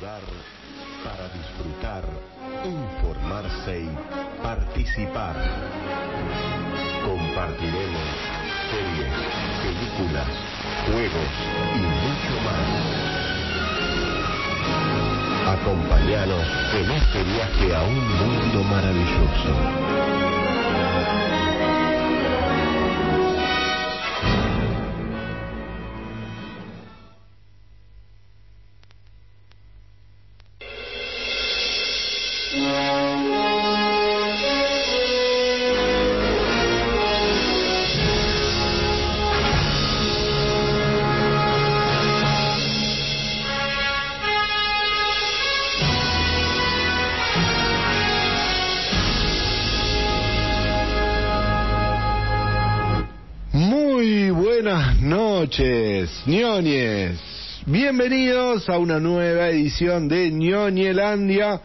Para disfrutar, informarse y participar. Compartiremos series, películas, juegos y mucho más. Acompáñanos en este viaje a un mundo maravilloso. Ñoñes. Bienvenidos a una nueva edición de ñoñelandia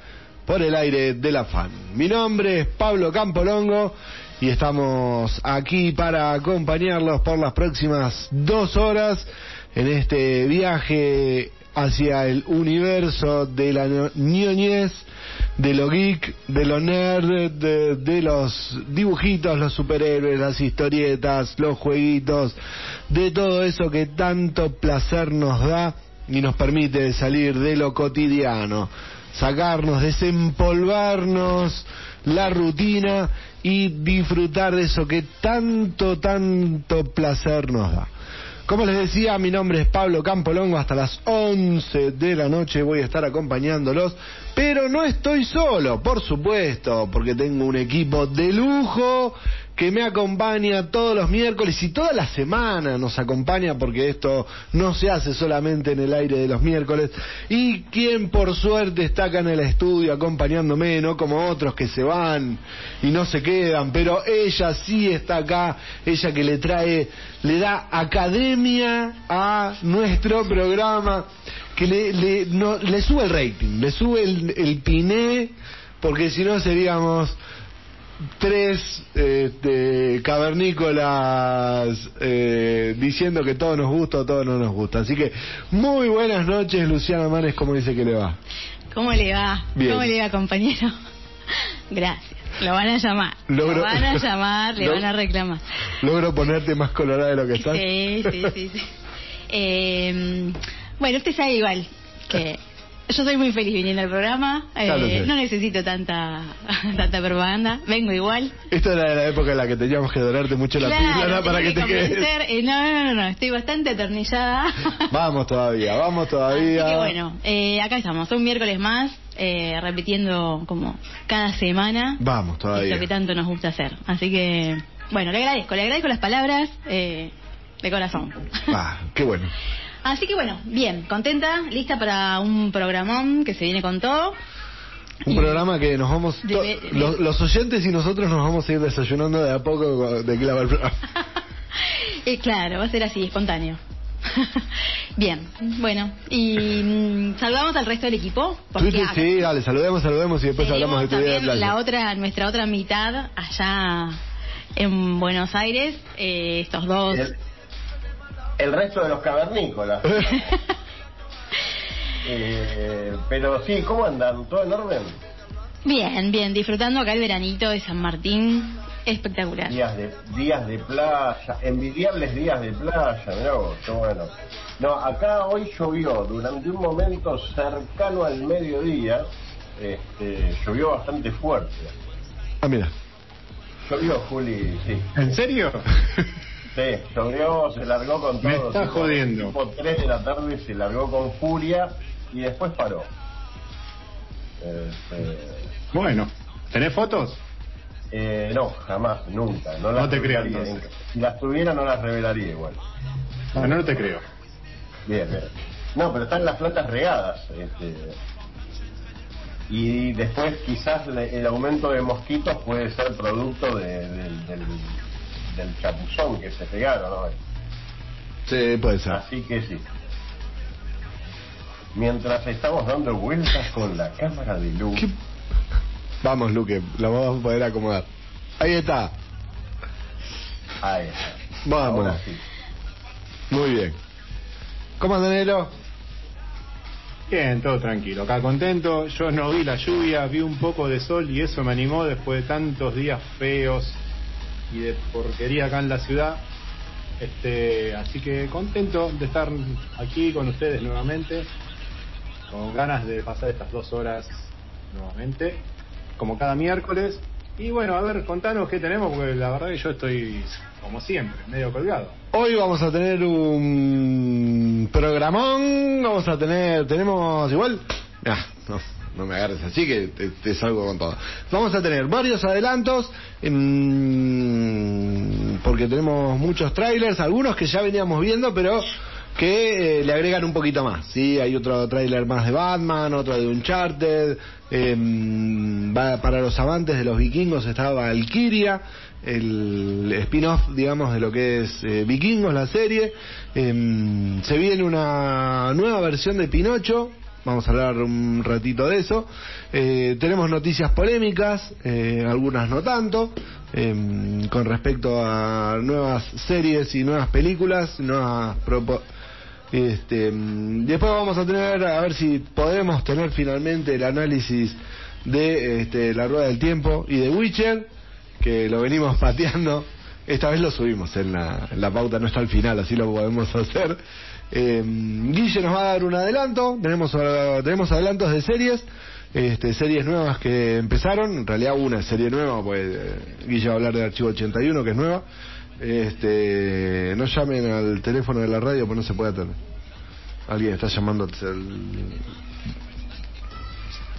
por el aire de la fan. Mi nombre es Pablo Campolongo y estamos aquí para acompañarlos por las próximas dos horas en este viaje hacia el universo de la ño- ñoñez, de lo geek, de lo nerd, de, de los dibujitos, los superhéroes, las historietas, los jueguitos, de todo eso que tanto placer nos da y nos permite salir de lo cotidiano, sacarnos, desempolvarnos la rutina y disfrutar de eso que tanto, tanto placer nos da. Como les decía, mi nombre es Pablo Campolongo. Hasta las 11 de la noche voy a estar acompañándolos. Pero no estoy solo, por supuesto, porque tengo un equipo de lujo que me acompaña todos los miércoles y toda la semana nos acompaña porque esto no se hace solamente en el aire de los miércoles. Y quien por suerte está acá en el estudio acompañándome, no como otros que se van y no se quedan, pero ella sí está acá, ella que le trae, le da academia a nuestro programa, que le, le, no- le sube el rating, le sube el, el piné, porque si no seríamos tres este, cavernícolas eh, diciendo que todo nos gusta o todo no nos gusta. Así que muy buenas noches, Luciana Manes, ¿cómo dice que le va? ¿Cómo le va? Bien. ¿Cómo le va, compañero? Gracias. Lo van a llamar. Logro- Lo van a llamar, le van a reclamar. ¿Logro ponerte más colorada de lo que estás? Sí, sí, sí. sí. Eh, bueno, usted sabe igual que yo soy muy feliz viniendo al programa. eh, no necesito tanta tanta propaganda. Vengo igual. Esta era la época en la que teníamos que dorarte mucho la píldora para que tengo te quedes. Eh, no, no, no, no, estoy bastante atornillada. Vamos todavía, vamos todavía. Así que bueno, eh, acá estamos, un miércoles más, eh, repitiendo como cada semana. Vamos todavía. Lo que tanto nos gusta hacer. Así que, bueno, le agradezco, le agradezco las palabras eh, de corazón. Ah, qué bueno. Así que bueno, bien, contenta, lista para un programón que se viene con todo. Un Y- programa que nos vamos, to- De- de- los, los oyentes y nosotros nos vamos a ir desayunando de a poco de que va el programa. Eh, claro, va a ser así, espontáneo. bien, bueno, y mm, saludamos al resto del equipo. Sí, sí, acá sí, dale, saludemos, saludemos y después hablamos de tu vida de playa. La otra, nuestra otra mitad allá en Buenos Aires, eh, estos dos. El, el resto de los cavernícolas. Eh, pero sí, ¿cómo andan? ¿Todo en orden? Bien, bien, disfrutando acá el veranito de San Martín, espectacular. Días de, días de playa, envidiables días de playa, mirá vos, qué bueno. No, acá hoy llovió durante un momento cercano al mediodía, este, llovió bastante fuerte. Ah, mira. Llovió, Juli, sí. ¿En serio? Sí, llovió, se largó con todo. Me está tipo- jodiendo. Tipo 3 de la tarde se largó con furia y después paró. Este, Bueno, ¿tenés fotos? eh, no, jamás, nunca. No, No las te revelaría. entonces. Si las tuviera no las revelaría igual. Ah, no, no te creo. Bien, bien. No, pero están las plantas regadas. Este, y después quizás el aumento de mosquitos puede ser producto de- del, del, del chapuzón que se pegaron, ¿no? Sí, puede ser. Así que sí. Mientras estamos dando vueltas con la cámara de luz. ¿Qué? Vamos, Luque, lo vamos a poder acomodar. Ahí está. Ahí está. Vamos. Ahora sí. Muy bien. ¿Cómo andan, Nero? Bien, todo tranquilo. Acá contento. Yo no vi la lluvia, vi un poco de sol y eso me animó después de tantos días feos y de porquería acá en la ciudad. Este, así que contento de estar aquí con ustedes nuevamente, con ganas de pasar estas dos horas nuevamente, como cada miércoles. Y bueno, a ver, contanos qué tenemos, porque la verdad que yo estoy, como siempre, medio colgado. Hoy vamos a tener un programón, vamos a tener, tenemos igual, ah, no, no me agarres así que te, salgo con todo. Vamos a tener varios adelantos, mm, porque tenemos muchos trailers, algunos que ya veníamos viendo, pero que eh, le agregan un poquito más, ¿sí? Hay otro tráiler más de Batman, otro de Uncharted, va para los amantes de los vikingos está Valkyria, el spin-off, digamos, de lo que es eh, Vikingos, la serie. Em, se viene una nueva versión de Pinocho, vamos a hablar un ratito de eso. Eh, tenemos noticias polémicas, eh, algunas no tanto, em, con respecto a nuevas series y nuevas películas, nuevas este, mm, después vamos a tener, a ver si podemos tener finalmente el análisis de este, La Rueda del Tiempo y de Witcher, que lo venimos pateando. Esta vez lo subimos en la, en la pauta, no está al final, así lo podemos hacer. Eh, Guille nos va a dar un adelanto, tenemos, eh, tenemos adelantos de series, este, series nuevas que empezaron, en realidad una serie nueva, pues eh, Guille va a hablar de Archivo 81, que es nueva. Este, no llamen al teléfono de la radio, pues no se puede atender. Alguien está llamando al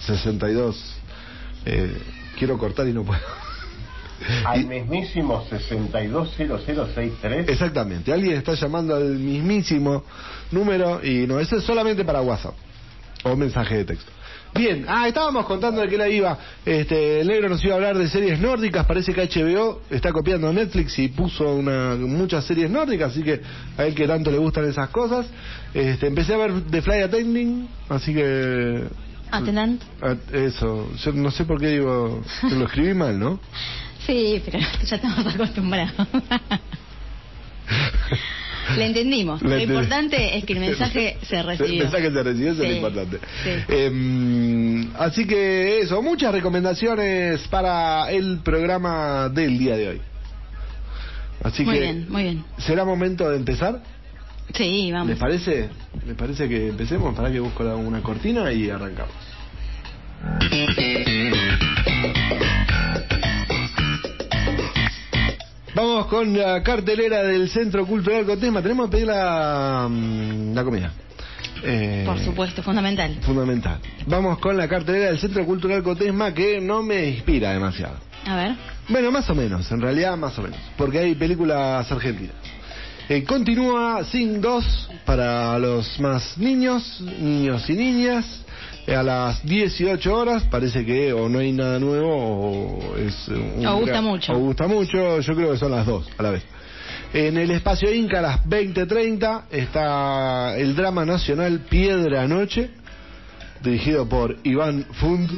62. Eh, quiero cortar y no puedo. Al Y- mismísimo 620063. Exactamente, alguien está llamando al mismísimo número y no, eso es solamente para WhatsApp o mensaje de texto. Bien, ah, estábamos contando de que la iba, este, el negro nos iba a hablar de series nórdicas, parece que HBO está copiando Netflix y puso una, muchas series nórdicas, así que a él que tanto le gustan esas cosas. Este, empecé a ver The Fly Attending, así que... Attendant. Ah, Eso, yo no sé por qué digo, que lo escribí mal, ¿no? Sí, pero ya estamos acostumbrados. Le entendimos. Le lo entendí. importante es que el mensaje se recibió. El mensaje se recibió, eso es lo Sí, importante. sí. Eh, así que eso, muchas recomendaciones para el programa del día de hoy. Así Muy que bien, muy bien. será momento de empezar. Sí, vamos. ¿Les parece? ¿Les parece que empecemos? Para que busco una cortina y arrancamos. Vamos con la cartelera del Centro Cultural Cotesma. Tenemos que pedir la, mm, la comida. Eh, Por supuesto, fundamental. Fundamental. Vamos con la cartelera del Centro Cultural Cotesma que no me inspira demasiado. A ver. Bueno, más o menos, en realidad más o menos, porque hay películas argentinas. Eh, continúa Sing 2 para los más niños, niños y niñas, a las 18 horas, parece que o no hay nada nuevo o es... un O gusta gran- mucho. O gusta mucho, yo creo que son las dos a la vez. En el espacio Inca a las 20.30 está el drama nacional Piedra Noche, dirigido por Iván Fund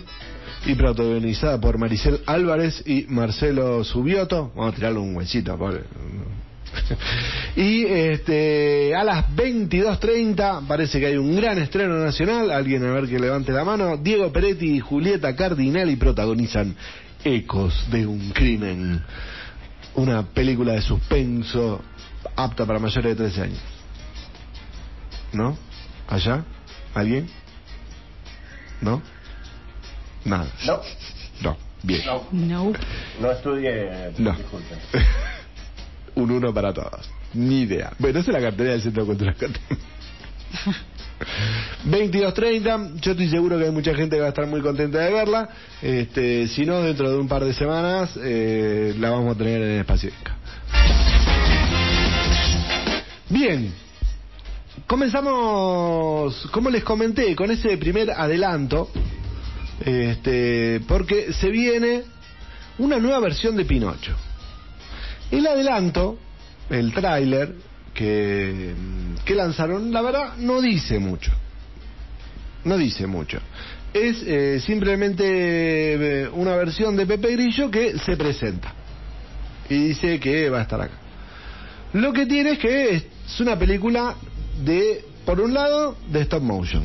y protagonizada por Maricel Álvarez y Marcelo Subioto. Vamos a tirarle un huesito, pobre. Y este, a las 22.30 parece que hay un gran estreno nacional. Alguien a ver que levante la mano. Diego Peretti y Julieta Cardinali protagonizan Ecos de un crimen. Una película de suspenso apta para mayores de 13 años. ¿No? ¿Allá? ¿Alguien? ¿No? Nada. No, No. Bien. no, No. no estudié. No. Disculpen. Un uno para todos. Ni idea. Bueno, esa es la cartera del Centro Cultural Cotesma. 22.30, yo estoy seguro que hay mucha gente que va a estar muy contenta de verla. Este, si no, dentro de un par de semanas eh, la vamos a tener en el espacio. Bien, comenzamos, como les comenté, con ese primer adelanto, este, porque se viene una nueva versión de Pinocho. El adelanto, el tráiler que, que lanzaron, la verdad no dice mucho. No dice mucho. Es eh, simplemente eh, una versión de Pepe Grillo que se presenta. Y dice que va a estar acá. Lo que tiene es que es una película de, por un lado, de stop motion.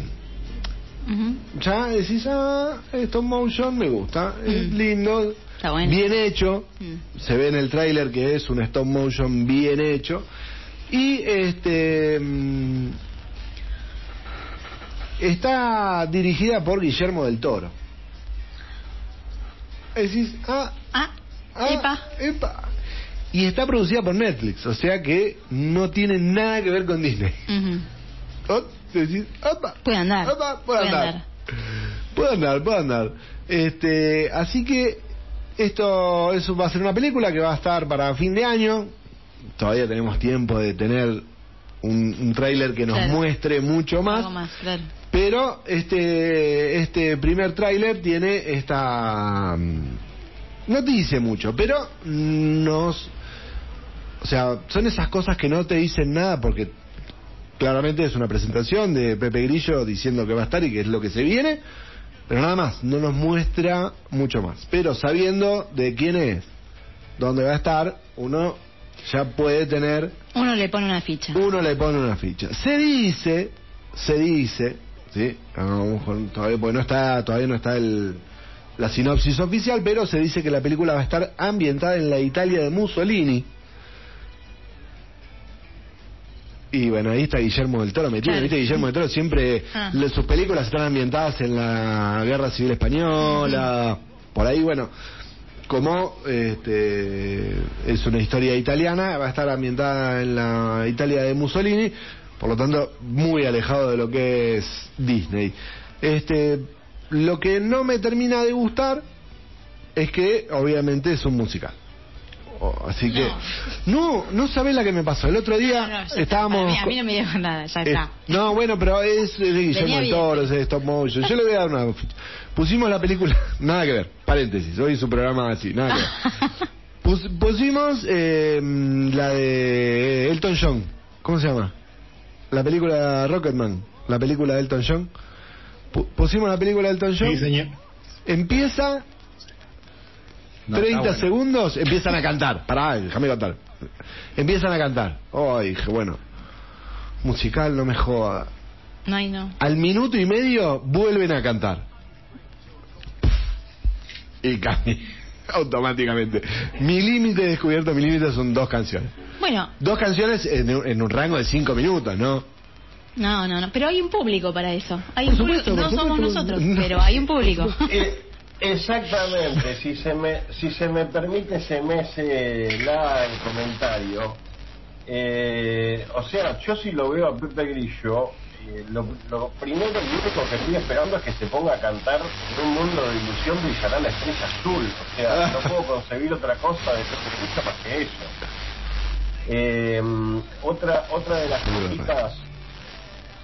Ya decís, ah, stop motion me gusta, es lindo, Está bueno. bien hecho, Mm. se ve en el tráiler que es un stop motion bien hecho y este mm, está dirigida por Guillermo del Toro. Decís, ah, Ah, ah, epa. epa. Y está producida por Netflix, o sea que no tiene nada que ver con Disney. Oh, decís, opa, Puede andar. opa, puede Puede andar. andar. Puede andar, puede andar. Este, así que esto eso va a ser una película que va a estar para fin de año. Todavía tenemos tiempo de tener un, un tráiler que nos Claro. muestre mucho más. Algo más, claro. Pero este este primer tráiler tiene esta mm, no te dice mucho, pero nos o sea, son esas cosas que no te dicen nada porque claramente es una presentación de Pepe Grillo diciendo que va a estar y que es lo que se viene, pero nada más, no nos muestra mucho más. Pero sabiendo de quién es, dónde va a estar, uno ya puede tener Uno le pone una ficha. uno le pone una ficha. Se dice, se dice, sí, mejor todavía porque no está, todavía no está el la sinopsis oficial, pero se dice que la película va a estar ambientada en la Italia de Mussolini. Y bueno, ahí está Guillermo del Toro metido. Claro. ¿Viste? Guillermo del Toro siempre, Ah. le- sus películas están ambientadas en la Guerra Civil Española. Por ahí, bueno, como este, es una historia italiana, va a estar ambientada en la Italia de Mussolini, por lo tanto, muy alejado de lo que es Disney. Este, lo que no me termina de gustar es que, obviamente, es un musical. O- Así que, no, no sabés la que me pasó. El otro día No, no, ya está. estábamos. A mí, a mí no me dijo nada, ya Eh, está. no, bueno, pero es, es de Guillermo del bien. Toro, es de stop motion. Yo le voy a dar una. Pusimos la película, nada que ver, paréntesis, hoy es un programa así, nada que ver. Pus- pusimos eh, la de Elton John, ¿cómo se llama? La película Rocketman, la película de Elton John. Pu- pusimos la película de Elton John, Sí, señor. empieza No, 30 está bueno. segundos, empiezan a cantar. Pará, déjame cantar. Empiezan a cantar. Ay, dije, bueno, musical, no me joda. No, no. Al minuto y medio vuelven a cantar. Y cambia automáticamente. Mi límite descubierto, mi límite son dos canciones. Bueno, Dos canciones en, un- en un rango de cinco minutos, ¿no? no, no, no. Pero hay un público para eso. Hay Por un público. supuesto, No somos supuesto. nosotros, No. pero hay un público. Eh, exactamente, si se me si se me permite se me hace la el comentario. Eh, o sea, yo si lo veo a Pepe Grillo, eh, lo, lo primero y único que estoy esperando es que se ponga a cantar en un mundo de ilusión brillará la estrella azul. O sea, no puedo concebir otra cosa de Pepe Grillo más que eso. Eh, otra otra de las cositas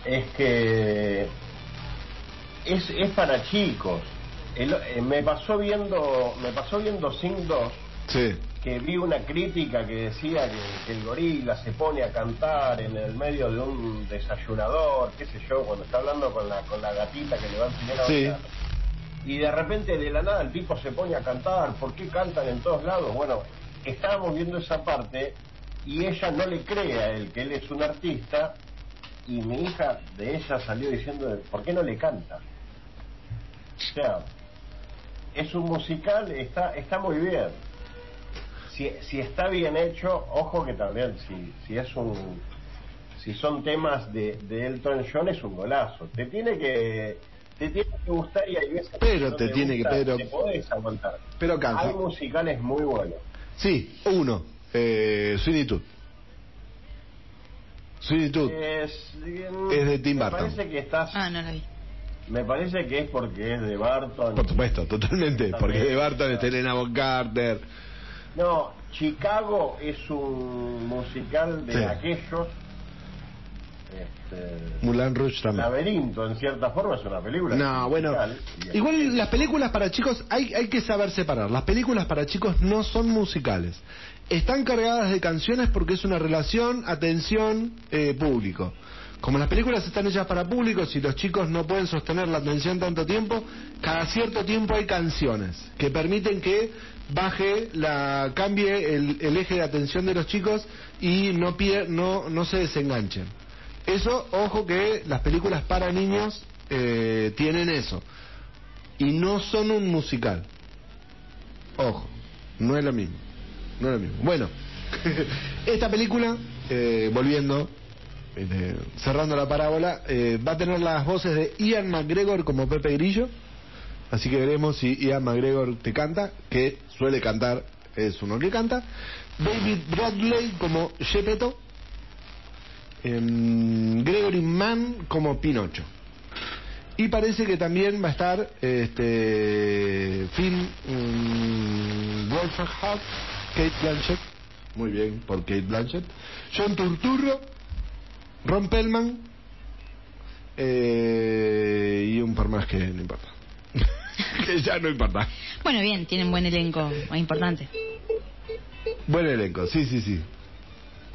es que es, es para chicos. El- eh, me pasó viendo me pasó viendo Sing 2 Sí. que vi una crítica que decía que, que el gorila se pone a cantar en el medio de un desayunador, qué sé yo, cuando está hablando con la con la gatita que le va a enseñar a Sí. bailar. Y de repente de la nada el tipo se pone a cantar, ¿por qué cantan en todos lados? Bueno, estábamos viendo esa parte y ella no le cree a él que él es un artista y mi hija de ella salió diciendo, ¿por qué no le canta? O sea, es un musical, está, está muy bien. Si, si está bien hecho, ojo que también, si, si es un si son temas de, de Elton John es un golazo. Te tiene que te tiene que gustar y hay veces Pero no te tiene que- pero- te podés aguantar. Pero cansa. Hay musicales muy buenos. Sí, uno. Eh. Sweeney Todd. Es, Es de Tim Burton. parece que estás Ah, no la vi. Me parece que es porque es de Barton. Por supuesto, totalmente. Porque de Barton está Elena Von Carter. No, Chicago es un musical de Sí. aquellos. Este, Moulin Rouge también. Laberinto, en cierta forma, es una película. No, bueno, igual las películas para chicos hay, hay que saber separar. Las películas para chicos no son musicales. Están cargadas de canciones porque es una relación, atención, eh, público. Como las películas están hechas para público, si los chicos no pueden sostener la atención tanto tiempo, cada cierto tiempo hay canciones que permiten que baje la cambie el, el eje de atención de los chicos y no pier- no no se desenganchen. Eso, ojo que las películas para niños eh, tienen eso. Y no son un musical. Ojo, no es lo mismo. No es lo mismo. Bueno, esta película, eh, volviendo, eh, cerrando la parábola, eh, va a tener las voces de Ian McGregor como Pepe Grillo. Así que veremos si Ian McGregor te canta, que suele cantar, es uno que canta. David Bradley como Gepetto. em, Gregory Mann como Pinocho. Y parece que también va a estar este Finn um, Wolfhard, Kate Blanchett, muy bien por Kate Blanchett, John Turturro, Ron Pellman eh, y un par más que no importa. que ya no importa. Bueno, bien, tienen buen elenco, es importante. Buen elenco, sí, sí, sí.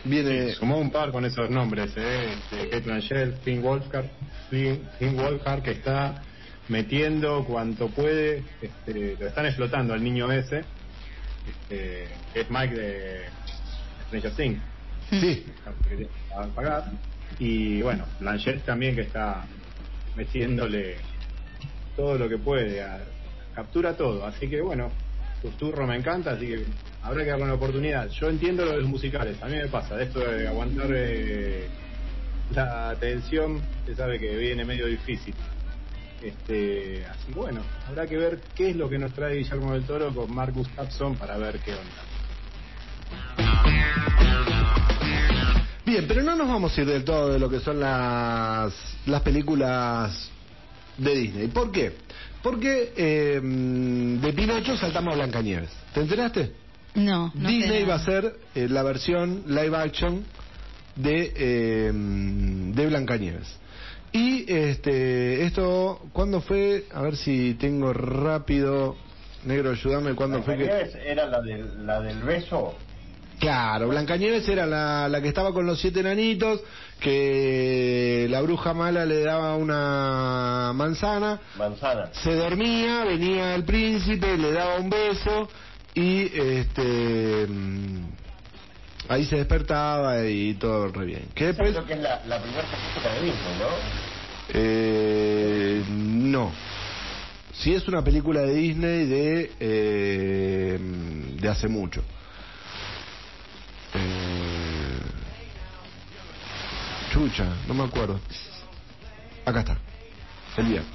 Viene. Sumó un par con esos nombres, ¿eh? Kate Blanchett, Finn Wolfhard, Finn, Finn Wolfhard, que está metiendo cuanto puede, este, lo están explotando al niño ese, este, que es Mike de Stranger Things, Sí, que tiene que pagar. Y bueno, Blanchett también que está metiéndole todo lo que puede, captura todo. Así que bueno, Susturro me encanta, así que habrá que darle una oportunidad. Yo entiendo lo de los musicales, a mí me pasa, de esto de aguantar eh, la atención, se sabe que viene medio difícil. Este, así que bueno, habrá que ver qué es lo que nos trae Guillermo del Toro con Marcus Hudson para ver qué onda. Bien, pero no nos vamos a ir del todo de lo que son las, las películas de Disney. ¿Por qué? Porque eh, de Pinocho saltamos a Blancanieves. ¿Te enteraste? No, Disney va a ser eh, la versión live action de, eh, de Blancanieves. Y este esto, ¿cuándo fue? A ver si tengo rápido. Negro, ayúdame, ¿cuándo fue que...? Blancanieves era la del, la del beso. Claro, Blancanieves era la, la que estaba con los siete enanitos, que la bruja mala le daba una manzana, Manzana. se dormía, venía el príncipe, le daba un beso y este mm, ahí se despertaba y todo re bien. Esa después creo que es la, la primera película de Disney, ¿no? eh, no. Sí es una película de Disney de eh, de hace mucho. Eh, chucha, no me acuerdo. Acá está. El viernes.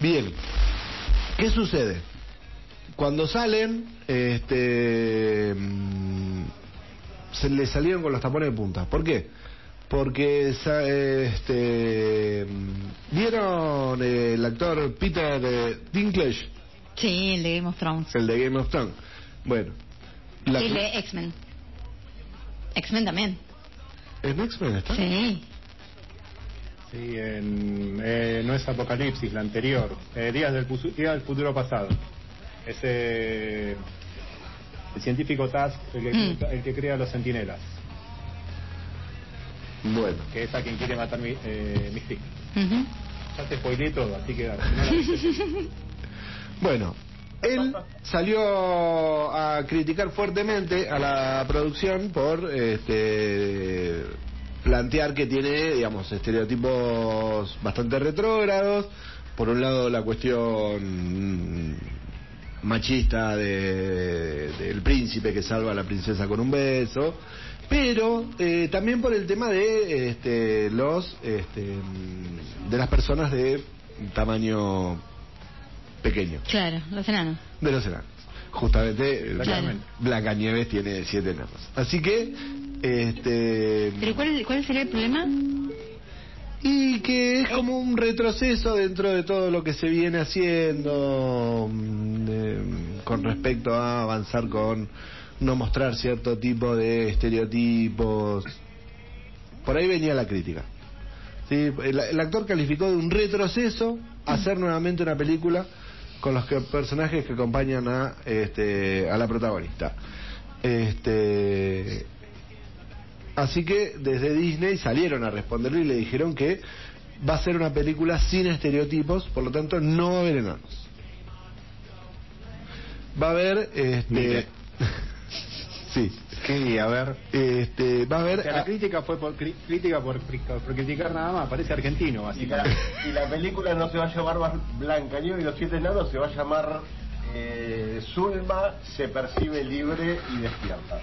Bien. ¿Qué sucede? Cuando salen, este, mm, se le salieron con los tapones de punta. ¿Por qué? Porque este, mm, vieron el actor Peter eh, Dinklage, Sí, el de Game of Thrones. el de Game of Thrones. Bueno, la- Y el de X-Men. X-Men también. ¿en X-Men está? Sí. Sí, en, eh, no es Apocalipsis, la anterior. Eh, días, del, Días del futuro pasado. Ese el científico Task, el que, Mm. el que crea los sentinelas, Bueno. que es a quien quiere matar mi, eh, Mystique. Ujú. Ya te spoileé todo, así que dale, no. Bueno, él salió a criticar fuertemente a la producción por este, plantear que tiene, digamos, estereotipos bastante retrógrados. Por un lado, la cuestión machista de- del príncipe que salva a la princesa con un beso, pero eh, también por el tema de este, los este, de las personas de tamaño pequeño, Claro, los enanos. de los enanos. Justamente eh, Claro. Blancanieves tiene siete enanos. Así que, este, ¿Pero cuál, cuál sería el problema? y que es como un retroceso dentro de todo lo que se viene haciendo mm, de- con respecto a avanzar con no mostrar cierto tipo de estereotipos. Por ahí venía la crítica. Sí, el, el actor calificó de un retroceso hacer nuevamente una película con los que- personajes que acompañan a este a la protagonista. Este Así que desde Disney salieron a responderle y le dijeron que va a ser una película sin estereotipos, por lo tanto no va a haber enanos. Va a haber este sí. Sí, a ver. Este, va a haber... O sea, la crítica fue por, cri- crítica por, por criticar nada más, parece argentino, Y así la, y la película no se va a llamar más Blanca Nieve y los siete enanos, se va a llamar eh, Zulma se percibe libre y despierta.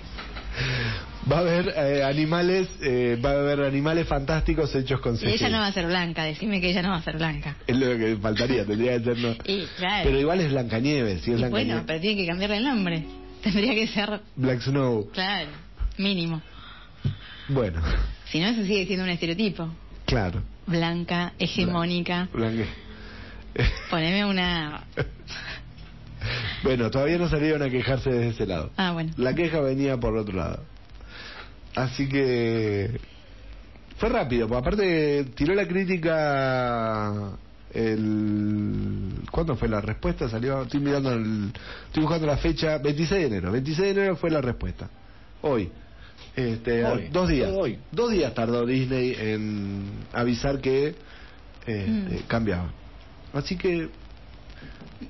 Va a haber eh, animales, eh, va a haber animales fantásticos hechos con Y CGI. ella no va a ser blanca, decime que ella no va a ser blanca. Es lo que faltaría, tendría que ser no. Y claro. Pero igual es Blancanieves, si es Y Blancanieves. bueno, pero tiene que cambiarle el nombre. Tendría que ser, Black Snow. claro, mínimo. Bueno, Si no, eso sigue siendo un estereotipo. claro. Blanca, hegemónica. Blanque. Poneme una... bueno, todavía no salieron a quejarse desde ese lado. Ah, bueno. La queja venía por otro lado. Así que fue rápido, aparte tiró la crítica el ¿cuándo fue la respuesta? Salió, estoy mirando el, estoy buscando la fecha, 26 de enero. 26 de enero fue la respuesta. Hoy. Este, Hoy. dos días. Hoy. Dos días tardó Disney en avisar que Mm. cambiaba. Así que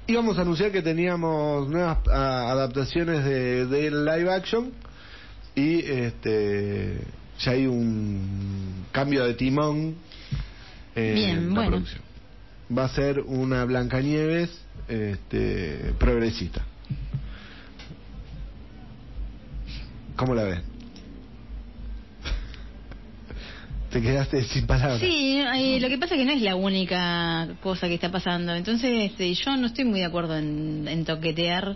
íbamos a anunciar que teníamos nuevas a- adaptaciones de, de live action y este ya hay un cambio de timón en Bien, la bueno. producción. Va a ser una Blancanieves este, progresista. ¿Cómo la ves? Te quedaste sin palabras. Sí, eh, lo que pasa es que no es la única cosa que está pasando. Entonces, este, yo no estoy muy de acuerdo en, en toquetear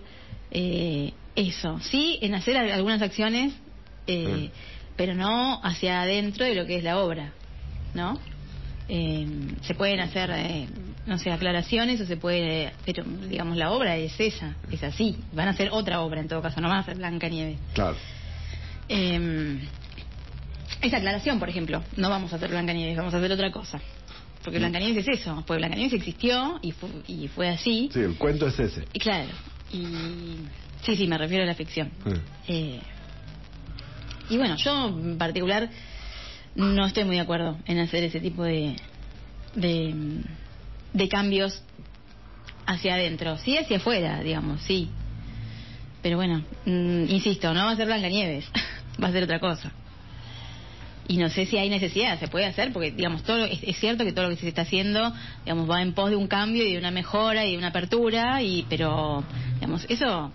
eh, eso. Sí, en hacer al- algunas acciones, eh, pero no hacia adentro de lo que es la obra, ¿no? Eh, se pueden hacer, eh, no sé, aclaraciones o se puede, pero digamos la obra es esa, es así. Van a hacer otra obra en todo caso, no van a hacer Blanca Nieves. Claro. Eh, esa aclaración, por ejemplo, no vamos a hacer Blancanieves, vamos a hacer otra cosa. Porque Blancanieves es eso, pues Blancanieves existió y fue, y fue así. Sí, el cuento es ese. Y claro, y sí, sí, me refiero a la ficción. Sí. Eh, y bueno, yo en particular no estoy muy de acuerdo en hacer ese tipo de, de, cambios hacia adentro. Sí, hacia afuera, digamos, sí. Pero bueno, mm, insisto, no va a ser Blancanieves, va a ser otra cosa. Y no sé si hay necesidad, se puede hacer, porque digamos, todo es, es cierto que todo lo que se está haciendo, digamos, va en pos de un cambio y de una mejora y de una apertura, y pero, digamos, eso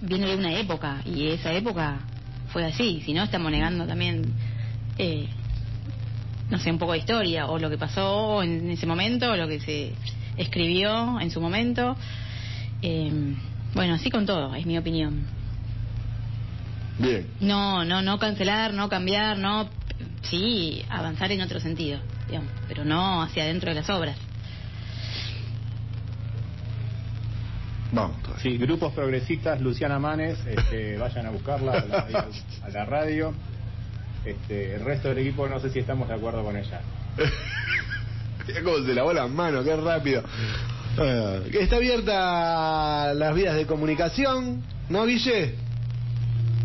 viene de una época, y esa época fue así, si no estamos negando también, eh, no sé, un poco de historia, o lo que pasó en ese momento, o lo que se escribió en su momento. Eh, bueno, así con todo, es mi opinión. Bien. No, no, no cancelar, no cambiar, no, sí, avanzar en otro sentido, digamos, pero no hacia adentro de las obras. Vamos todavía. Sí, grupos progresistas, Luciana Manes, este, vayan a buscarla a la, a la radio. Este, el resto del equipo no sé si estamos de acuerdo con ella. Mira cómo se lavó las manos, qué rápido. Está abierta las vías de comunicación, ¿no, Guille?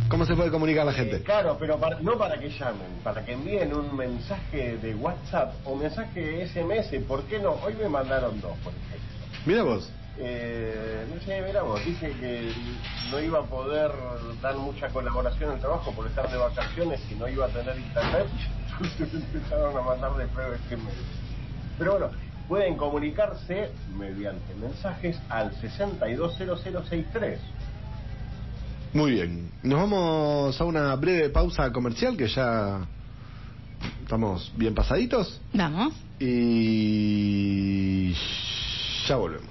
¿Cómo se puede comunicar la Eh, gente? claro, pero para- no para que llamen, para que envíen un mensaje de WhatsApp o mensaje de SMS. ¿Por qué no? Hoy me mandaron dos, por ejemplo. Mira vos. Eh, no sé, mira vos, dije que no iba a poder dar mucha colaboración en el trabajo por estar de vacaciones y no iba a tener internet. Entonces empezaron a mandar de prueba SMS. Pero bueno, pueden comunicarse mediante mensajes al 620063. Muy bien. Nos vamos a una breve pausa comercial que ya estamos bien pasaditos Vamos. y ya volvemos.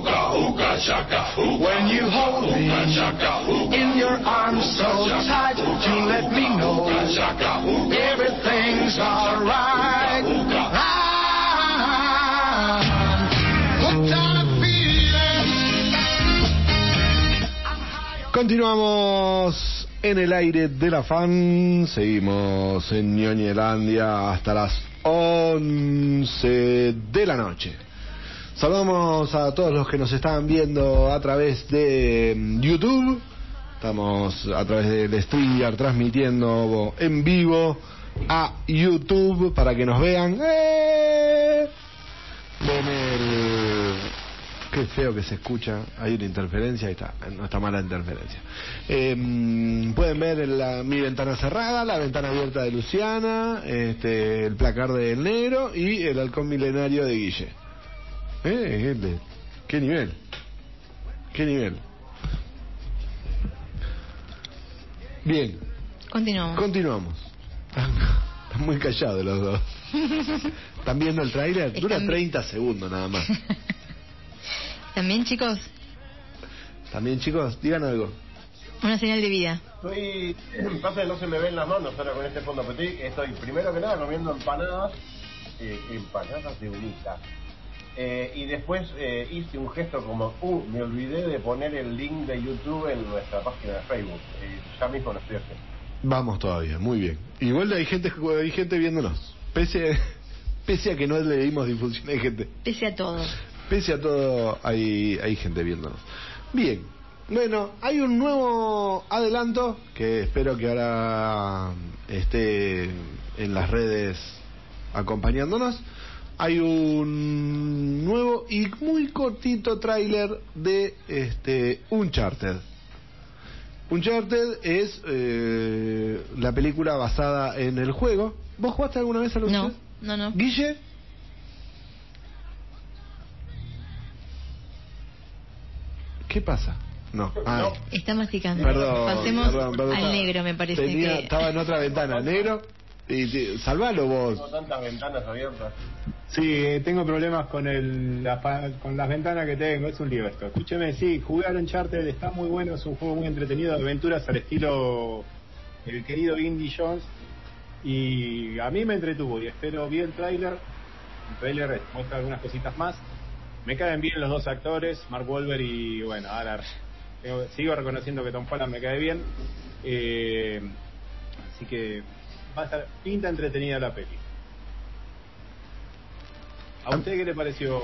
When you hold me in your arms so tight, you let me know everything's alright. I'm hooked on a feeling. Continuamos en el aire de la fan, seguimos en Ñoñelandia hasta las 11 de la noche. Saludamos a todos los que nos están viendo a través de mm, YouTube. Estamos a través del StreamYard transmitiendo en vivo a YouTube para que nos vean. ¡Eh! Ven el... Qué feo que se escucha. Hay una interferencia, ahí está. No está mala interferencia. Eh, mm, pueden ver la- mi ventana cerrada, la ventana abierta de Luciana, este, el placar del negro y el halcón milenario de Guille. Eh, este, ¿Qué nivel? ¿Qué nivel? Bien, Continuamos. continuamos. Están muy callados los dos. ¿Están viendo el tráiler? Dura Están- 30 segundos nada más. También, chicos, También chicos, digan algo. una señal de vida. Estoy, pasa que no se me ven las manos ahora con este fondo petit. Estoy primero que nada comiendo empanadas, eh, empanadas de unita. Eh, y después eh, hice un gesto como, uh, me olvidé de poner el link de YouTube en nuestra página de Facebook. Eh, ya mismo lo estoy haciendo. Vamos todavía, muy bien. Igual hay gente, hay gente viéndonos. Pese, pese a que no le dimos difusión, hay gente. Pese a todo. Pese a todo, hay, hay gente viéndonos. Bien, bueno, hay un nuevo adelanto que espero que ahora esté en las redes acompañándonos. Hay un nuevo y muy cortito tráiler de este Uncharted. Uncharted es eh, la película basada en el juego. ¿Vos jugaste alguna vez a los No, no, no. Guille? ¿Qué pasa? No. Ah, Está masticando. Perdón. Pasemos perdón, perdón, al negro, me parece. tenía- que... Estaba en otra ventana, negro. Y te- salvalo Tengo vos. tantas ventanas abiertas. Sí, tengo problemas con el, la con las ventanas que tengo, es un lío esto. Escúcheme, sí, jugué al Uncharted, está muy bueno, es un juego muy entretenido de aventuras al estilo el querido Indy Jones. Y a mí me entretuvo y espero, vi el tráiler, el tráiler muestra algunas cositas más. Me caen bien los dos actores, Mark Wahlberg y bueno, ahora tengo- sigo reconociendo que Tom Holland me cae bien. Eh, así que va a estar pinta entretenida la peli. ¿A usted qué le pareció,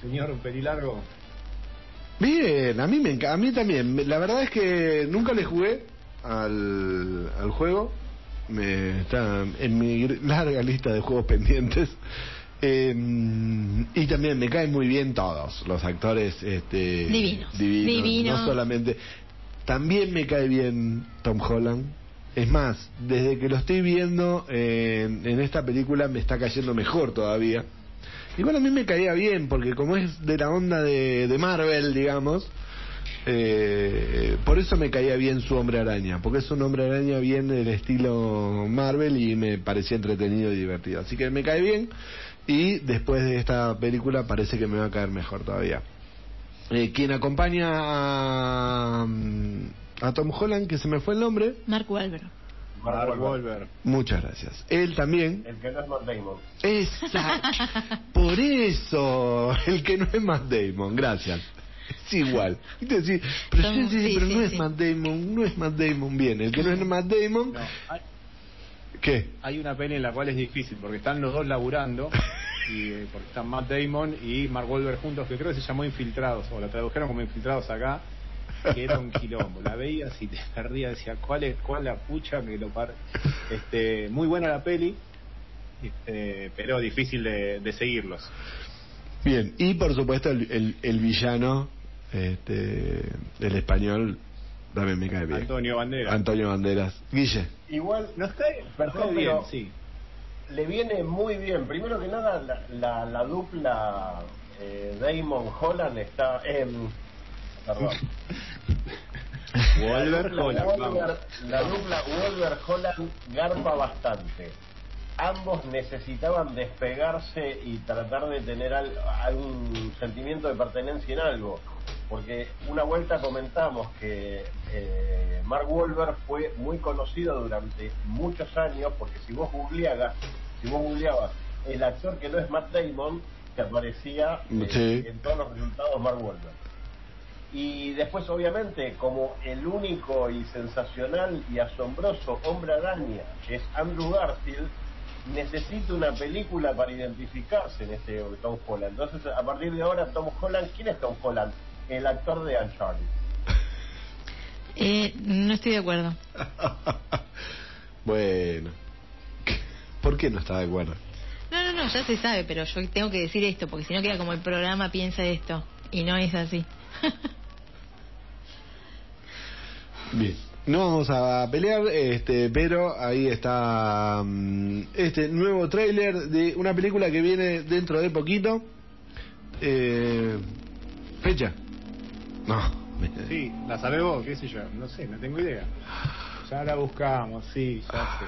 señor Pelilargo? Bien, a mí, me, a mí también. La verdad es que nunca le jugué al, al juego. Me, está en mi larga lista de juegos pendientes. Eh, y también me caen muy bien todos los actores este, Divinos. divinos. Divinos. No solamente. También me cae bien Tom Holland. Es más, desde que lo estoy viendo en, en esta película me está cayendo mejor todavía. Igual a mí me caía bien, porque como es de la onda de, de Marvel, digamos, eh, por eso me caía bien su hombre araña, porque es un hombre araña bien del estilo Marvel y me parecía entretenido y divertido. Así que me cae bien y después de esta película parece que me va a caer mejor todavía. Eh, quien acompaña a, a Tom Holland, que se me fue el nombre, Mark Wahlberg. Mark Wahlberg. muchas gracias. Él también El que no es Matt Damon. Exacto. Por eso, el que no es Matt Damon, gracias. Es igual. Viste, sí, pero, Son- sí, sí, sí, pero sí, no es sí. Matt Damon, no es Matt Damon bien. El que no es Matt Damon, No, hay, ¿qué? hay una peli en la cual es difícil, porque están los dos laburando, y eh, porque están Matt Damon y Mark Wahlberg juntos, que creo que se llamó Infiltrados, o la tradujeron como Infiltrados acá, que era un quilombo. La veías y te perdías, decía, ¿cuál es cuál la pucha que lo par... Este, muy buena la peli, este, pero difícil de, de seguirlos. Bien, y por supuesto el, el, el villano, este, el español, también me cae bien. Antonio Banderas. Antonio Banderas. Guille. Igual, cae, nos Perdón, bien, pero- sí. le viene muy bien. Primero que nada, la, la, la dupla eh, Damon Holland está en. Perdón. La, Holland. Wolver- la dupla Wolver Holland garpa bastante. Ambos necesitaban despegarse y tratar de tener al- algún sentimiento de pertenencia en algo. Porque una vuelta comentamos que eh, Mark Wahlberg fue muy conocido durante muchos años, porque si vos googleabas, si vos googleabas el actor que no es Matt Damon, te aparecía eh, Sí. en todos los resultados Mark Wahlberg. Y después, obviamente, como el único y sensacional y asombroso hombre araña es Andrew Garfield, necesita una película para identificarse en este Tom Holland. Entonces, a partir de ahora, Tom Holland, ¿quién es Tom Holland? El actor de Uncharted. Eh, no estoy de acuerdo. bueno. ¿Por qué no está de acuerdo? No, no, no, ya se sabe, pero yo tengo que decir esto, porque si no queda como el programa piensa esto, y no es así. Bien. No vamos a pelear, este, pero ahí está mm, este nuevo tráiler de una película que viene dentro de poquito. Eh, fecha. No. Sí, la sabés vos, qué sé yo, no sé, no tengo idea. Ya la buscamos, sí, ya sé.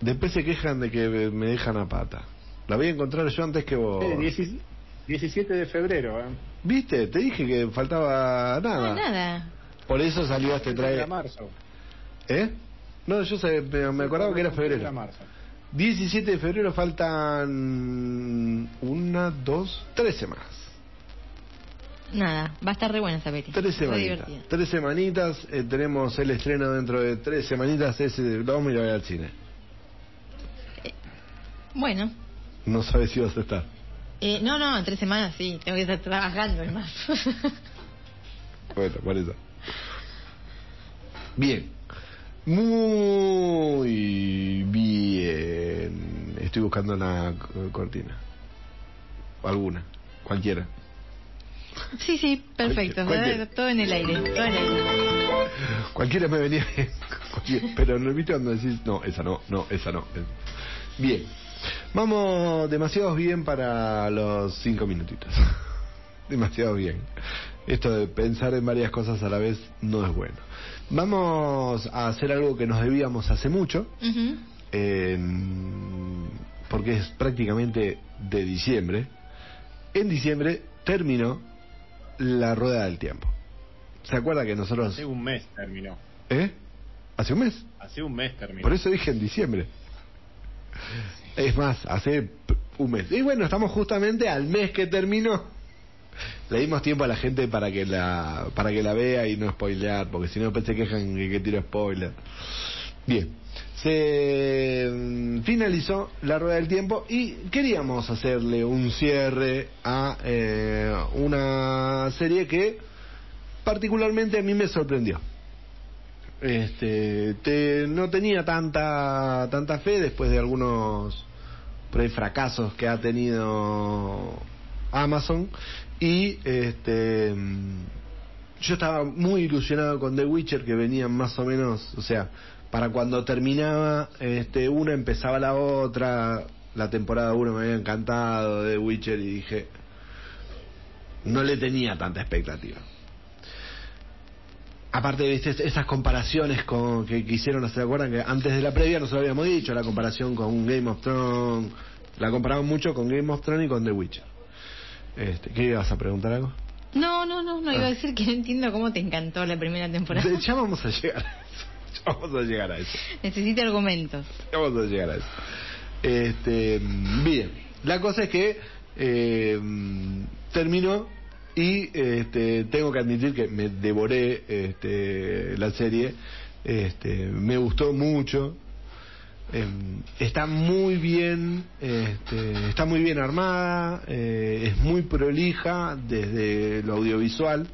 Después se quejan de que me dejan a pata. La voy a encontrar yo antes que vos. Eh, 17 17 de febrero, ¿eh? ¿Viste? Te dije que faltaba nada. No, nada. Por eso salió este Era trailer. marzo. ¿Eh? No, yo sé, me acordaba que era febrero. marzo. 17 de febrero faltan una, dos, tres semanas. Nada, va a estar re buena esa peli. Tres Re semanitas. Tres semanitas, eh, tenemos el estreno dentro de tres semanitas, ese vamos a ir a ver al cine. Bueno, No sabes si vas a estar. Eh, no, no, en tres semanas sí, tengo que estar trabajando es más. Bueno, por eso. Bien. Muy bien. Estoy buscando una co- cortina. Alguna. Cualquiera. sí, sí, perfecto. Cualquiera. Todo en el aire, todo en el aire. Cualquiera me venía bien. Pero no viste cuando decís, no, esa no, no, esa no. Bien. Vamos demasiado bien para los cinco minutitos. demasiado bien. Esto de pensar en varias cosas a la vez no es bueno. Vamos a hacer algo que nos debíamos hace mucho. En- porque es prácticamente de diciembre. En diciembre terminó la rueda del tiempo. ¿Se acuerda que nosotros... Hace un mes terminó. ¿Eh? ¿Hace un mes? Hace un mes terminó. Por eso dije en diciembre. Es más, hace un mes. Y bueno, estamos justamente al mes que terminó. Le dimos tiempo a la gente para que la para que la vea y no spoilear, porque si no se quejan de que tiro spoiler. Bien, se mm, finalizó la rueda del tiempo y queríamos hacerle un cierre a eh, una serie que particularmente a mí me sorprendió. Este, te- no tenía tanta tanta fe después de algunos fracasos que ha tenido Amazon. Y este yo estaba muy ilusionado con The Witcher que venían más o menos, o sea, para cuando terminaba este una empezaba la otra, la temporada 1 me había encantado The Witcher y dije no le tenía tanta expectativa aparte viste esas comparaciones con que, que hicieron se acuerdan que antes de la previa nos lo habíamos dicho la comparación con Game of Thrones la comparaban mucho con Game of Thrones y con The Witcher este, ¿qué ibas a preguntar algo? No, no, no, no iba Ah. a decir que no entiendo cómo te encantó la primera temporada. ya vamos a llegar a eso ya vamos a llegar a eso Necesito argumentos. ya vamos a llegar a eso este, bien la cosa es que eh, terminó y este, tengo que admitir que me devoré este, la serie. Este, me gustó mucho. Eh, está muy bien este, está muy bien armada eh, es muy prolija desde lo audiovisual.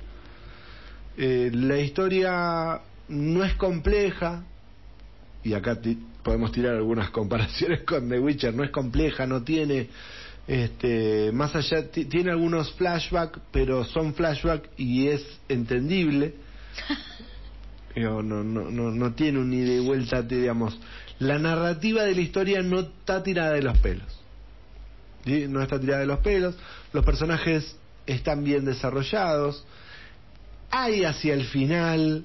Eh, la historia no es compleja y acá podemos tirar algunas comparaciones con The Witcher no es compleja no tiene este más allá ti- tiene algunos flashbacks pero son flashbacks y es entendible no, no, no, no tiene un ida y vuelta, digamos. La narrativa de la historia no está tirada de los pelos. ¿sí? No está tirada de los pelos. Los personajes están bien desarrollados. Hay hacia el final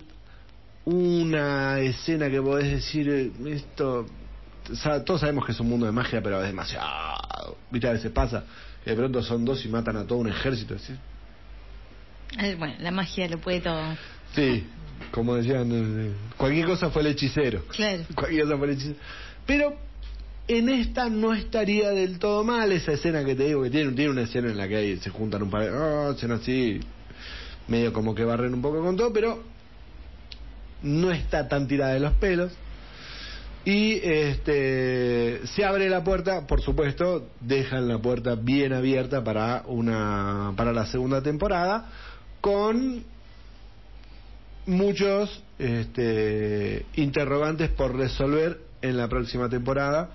una escena que podés decir, eh, esto... Todos sabemos que es un mundo de magia, pero es demasiado. ¿Viste? A veces pasa que de pronto son dos y matan a todo un ejército. ¿sí? Eh, Bueno, la magia lo puede todo. Sí, como decían, eh, cualquier cosa fue el hechicero. Claro. Cualquier cosa fue el hechicero. Pero en esta no estaría del todo mal esa escena que te digo que tiene, tiene una escena en la que se juntan un par de oh, así, medio como que barren un poco con todo, pero no está tan tirada de los pelos. Y este, se abre la puerta, por supuesto, dejan la puerta bien abierta para, una, para la segunda temporada, con muchos este, interrogantes por resolver en la próxima temporada,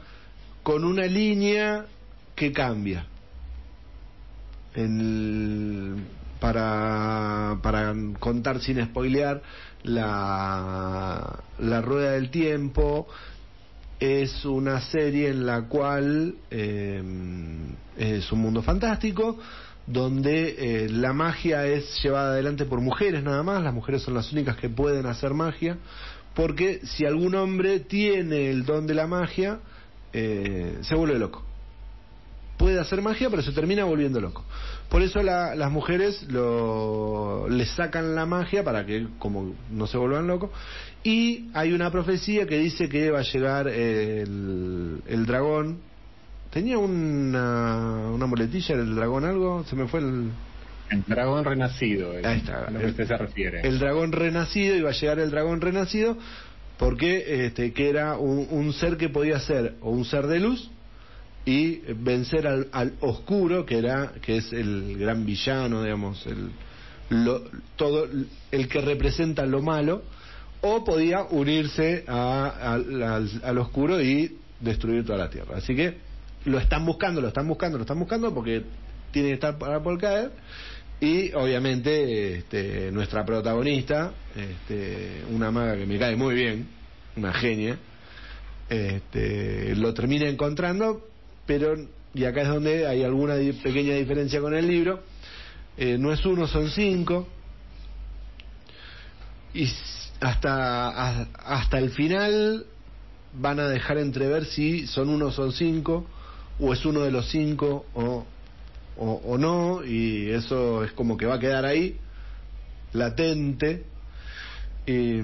con una línea que cambia. En para, para contar sin spoilear, la, la rueda del tiempo es una serie en la cual eh, es un mundo fantástico donde eh, la magia es llevada adelante por mujeres nada más, las mujeres son las únicas que pueden hacer magia, porque si algún hombre tiene el don de la magia, eh, se vuelve loco. Puede hacer magia, pero se termina volviendo loco. Por eso la- las mujeres lo, le sacan la magia para que como no se vuelvan locos. Y hay una profecía que dice que va a llegar el, el dragón. Tenía una, una muletilla el dragón algo, se me fue el... El dragón renacido, Ahí está. a lo que usted se refiere. el dragón renacido, iba a llegar el dragón renacido, porque este, que era un, un ser que podía ser o un ser de luz y vencer al, al oscuro, que era que es el gran villano, digamos, el lo- todo el que representa lo malo, o podía unirse a- al- al, oscuro y destruir toda la tierra. Así que lo están buscando, lo están buscando, lo están buscando porque tiene que estar para por caer. Y obviamente este, nuestra protagonista, este, una maga que me cae muy bien, una genia, este, lo termina encontrando, pero, y acá es donde hay alguna di- pequeña diferencia con el libro, eh, no es uno, son cinco, y hasta, hasta el final van a dejar entrever si son uno son cinco, o es uno de los cinco, o, o, o no, y eso es como que va a quedar ahí, latente. Eh,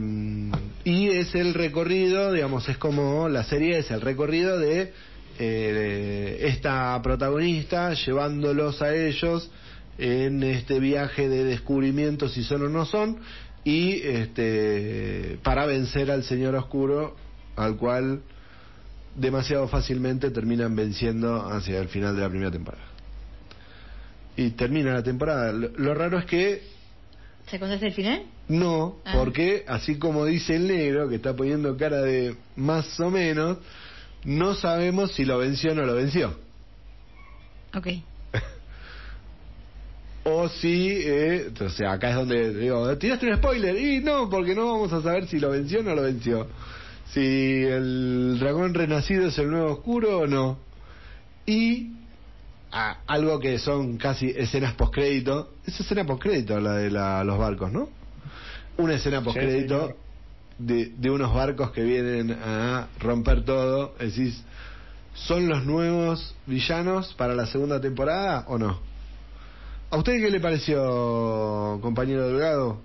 y es el recorrido, digamos, es como la serie es el recorrido de eh, esta protagonista llevándolos a ellos en este viaje de descubrimiento si son o no son y este para vencer al señor oscuro al cual demasiado fácilmente terminan venciendo hacia el final de la primera temporada y termina la temporada lo, lo raro es que ¿Se conoce el final? no, Ah. porque así como dice el negro, que está poniendo cara de más o menos, no sabemos si lo venció o no lo venció. Ok. O si, eh, o sea, acá es donde digo, tiraste un spoiler. Y no, porque no vamos a saber si lo venció o no lo venció. Si el dragón renacido es el nuevo oscuro o no. Y ah, algo que son casi escenas postcrédito. Es escena postcrédito la de la- los barcos, ¿no? Una escena postcrédito señor. De, de unos barcos que vienen a romper todo. Decís, ¿son los nuevos villanos para la segunda temporada o no? ¿A usted qué le pareció, compañero Delgado?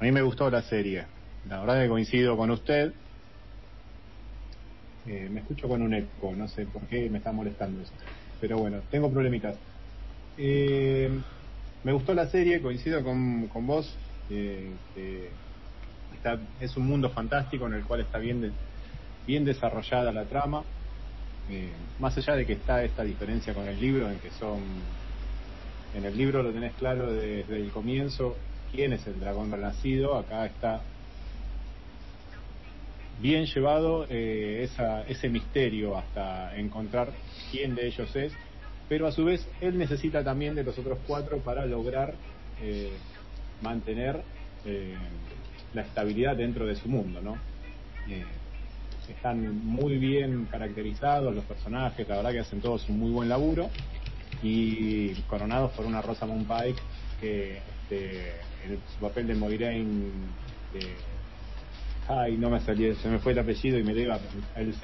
A mí me gustó la serie. La verdad que coincido con usted. Eh, me escucho con un eco, no sé por qué me está molestando eso. Pero bueno, tengo problemitas. Eh, me gustó la serie, coincido con, con vos. eh, está, es un mundo fantástico en el cual está bien, de- bien desarrollada la trama. Eh, más allá de que está esta diferencia con el libro, en que son. En el libro lo tenés claro desde el comienzo quién es el dragón renacido. Acá está bien llevado eh, esa, ese misterio hasta encontrar quién de ellos es, pero a su vez él necesita también de los otros cuatro para lograr eh, mantener eh, la estabilidad dentro de su mundo, ¿no? Eh, están muy bien caracterizados los personajes, la verdad que hacen todos un muy buen laburo y coronados por una Rosamund Pike que este, en su papel de Moiraine eh, ay no me salió se me fue el apellido y me llega el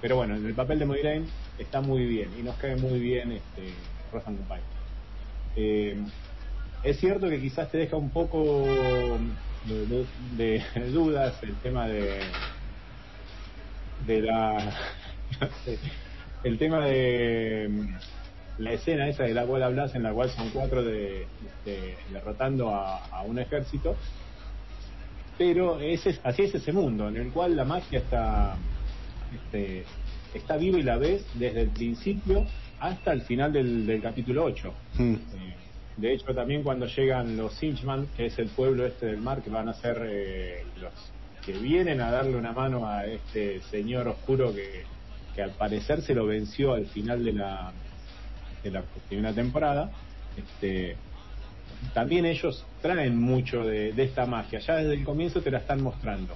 pero bueno en el papel de Moiraine está muy bien y nos cae muy bien este Rosamund Pike Eh, es cierto que quizás te deja un poco de, de- de dudas el tema de de la el tema de mm, la escena esa de la cual hablas en la cual son cuatro de, de- derrotando a, a un ejército pero ese, es- así es ese mundo, en el cual la magia está, este, está viva y la ves desde el principio hasta el final del, del capítulo 8. Mm. Eh, De hecho, también cuando llegan los Sinchman, que es el pueblo este del mar, que van a ser eh, los que vienen a darle una mano a este señor oscuro que, que al parecer se lo venció al final de la, de la primera temporada, este, también ellos traen mucho de, de esta magia, ya desde el comienzo te la están mostrando.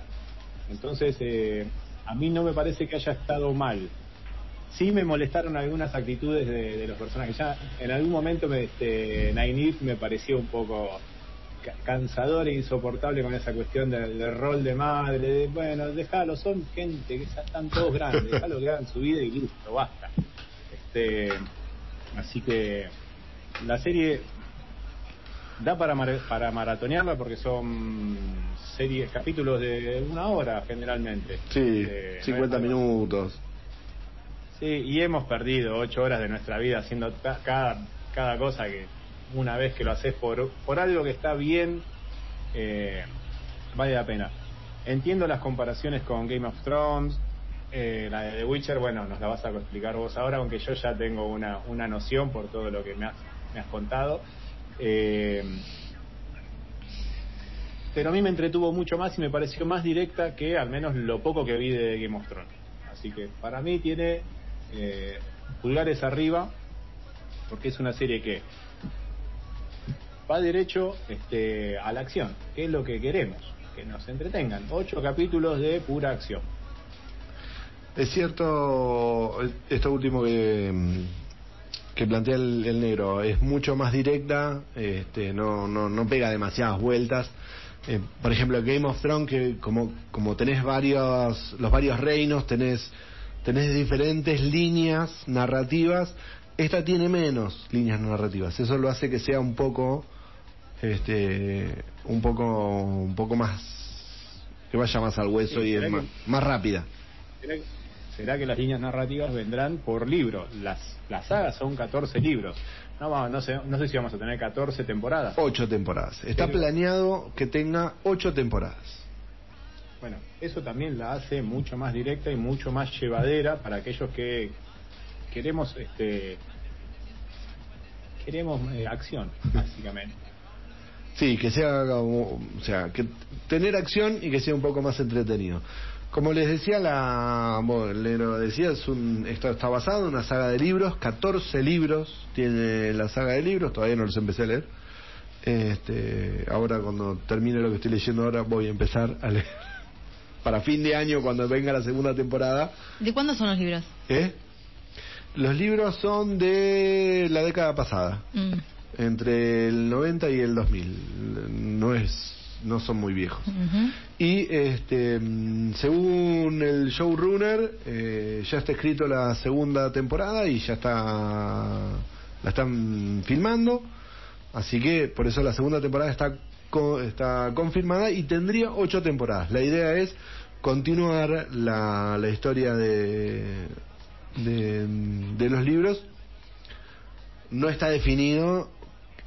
Entonces, eh, a mí no me parece que haya estado mal. Sí me molestaron algunas actitudes de, de los personajes. Ya en algún momento me, este, Nynaeve me pareció un poco ca- cansador e insoportable con esa cuestión del, del rol de madre. De, bueno, déjalo, son gente que ya están todos grandes, déjalo que hagan su vida y listo, basta. Este, así que la serie da para, para maratonearla porque son series, capítulos de una hora generalmente. Sí, Eh, no 50 es- minutos. Sí, y hemos perdido ocho horas de nuestra vida haciendo ca- cada, cada cosa que una vez que lo haces por, por algo que está bien, eh, vale la pena. Entiendo las comparaciones con Game of Thrones, eh, la de The Witcher, bueno, nos la vas a explicar vos ahora, aunque yo ya tengo una, una noción por todo lo que me has, me has contado. Eh, pero a mí me entretuvo mucho más y me pareció más directa que al menos lo poco que vi de Game of Thrones. Así que para mí tiene eh, pulgares arriba porque es una serie que va derecho este, a la acción, que es lo que queremos, que nos entretengan. Ocho capítulos de pura acción. Es cierto, esto último que, que plantea el, el negro, es mucho más directa, este, no, no, no pega demasiadas vueltas. Eh, por ejemplo, Game of Thrones, que como, como tenés varios, los varios reinos, tenés, tenés diferentes líneas narrativas, esta tiene menos líneas narrativas. Eso lo hace que sea un poco, este, un poco, un poco más, que vaya más al hueso Sí, y es ¿será más, rápida. ¿Será, será que las líneas narrativas vendrán por libro? Las, las sagas son 14 libros. No, no, sé, no sé si vamos a tener 14 temporadas. Ocho temporadas. Está Pero- planeado que tenga ocho temporadas. Bueno, eso también la hace mucho más directa y mucho más llevadera para aquellos que queremos este queremos eh, acción, básicamente. Sí, que sea, o sea, que tener acción y que sea un poco más entretenido. Como les decía, la, bueno, el negro decía, es un, esto está basado en una saga de libros, 14 libros tiene la saga de libros, todavía no los empecé a leer. Este, ahora cuando termine lo que estoy leyendo ahora voy a empezar a leer. Para fin de año, cuando venga la segunda temporada, ¿De cuándo son los libros? ¿eh? Los libros son de la década pasada. Mm, entre el 90 y el 2000 no es no son muy viejos y este mm, según el showrunner eh, ya está escrito la segunda temporada y ya está la están filmando así que por eso la segunda temporada está co- está confirmada y tendría ocho temporadas la idea es continuar la, la historia de, de los libros no está definido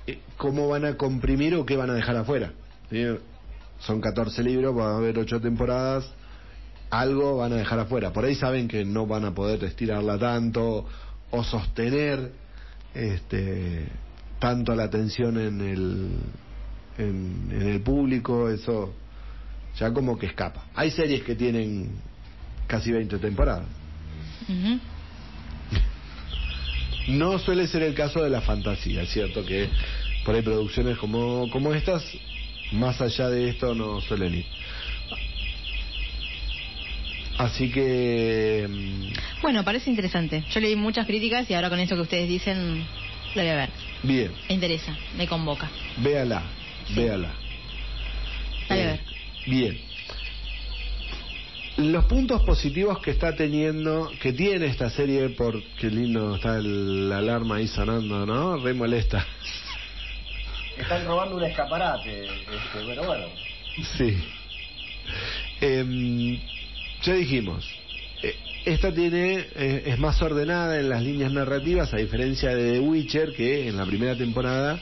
eh, cómo van a comprimir o qué van a dejar afuera. ¿sí? Son 14 libros, va a haber 8 temporadas, algo van a dejar afuera. Por ahí saben que no van a poder estirarla tanto o sostener este tanto la atención en el en, en el público, eso ya como que escapa. Hay series que tienen casi 20 temporadas. No suele ser el caso de la fantasía, es cierto que por ahí producciones como, como estas, más allá de esto no suelen ir. Así que... mm, Bueno, parece interesante. Yo leí muchas críticas y ahora con esto que ustedes dicen, lo voy a ver. Bien, Me interesa, me convoca. véala, véala. Eh, ver. Bien. Los puntos positivos que está teniendo, que tiene esta serie, porque lindo está el- la alarma ahí sonando, ¿no? Re molesta. Están robando un escaparate, este, pero bueno. Sí. Em, ya dijimos, eh, esta tiene eh, es más ordenada en las líneas narrativas, a diferencia de The Witcher, que en la primera temporada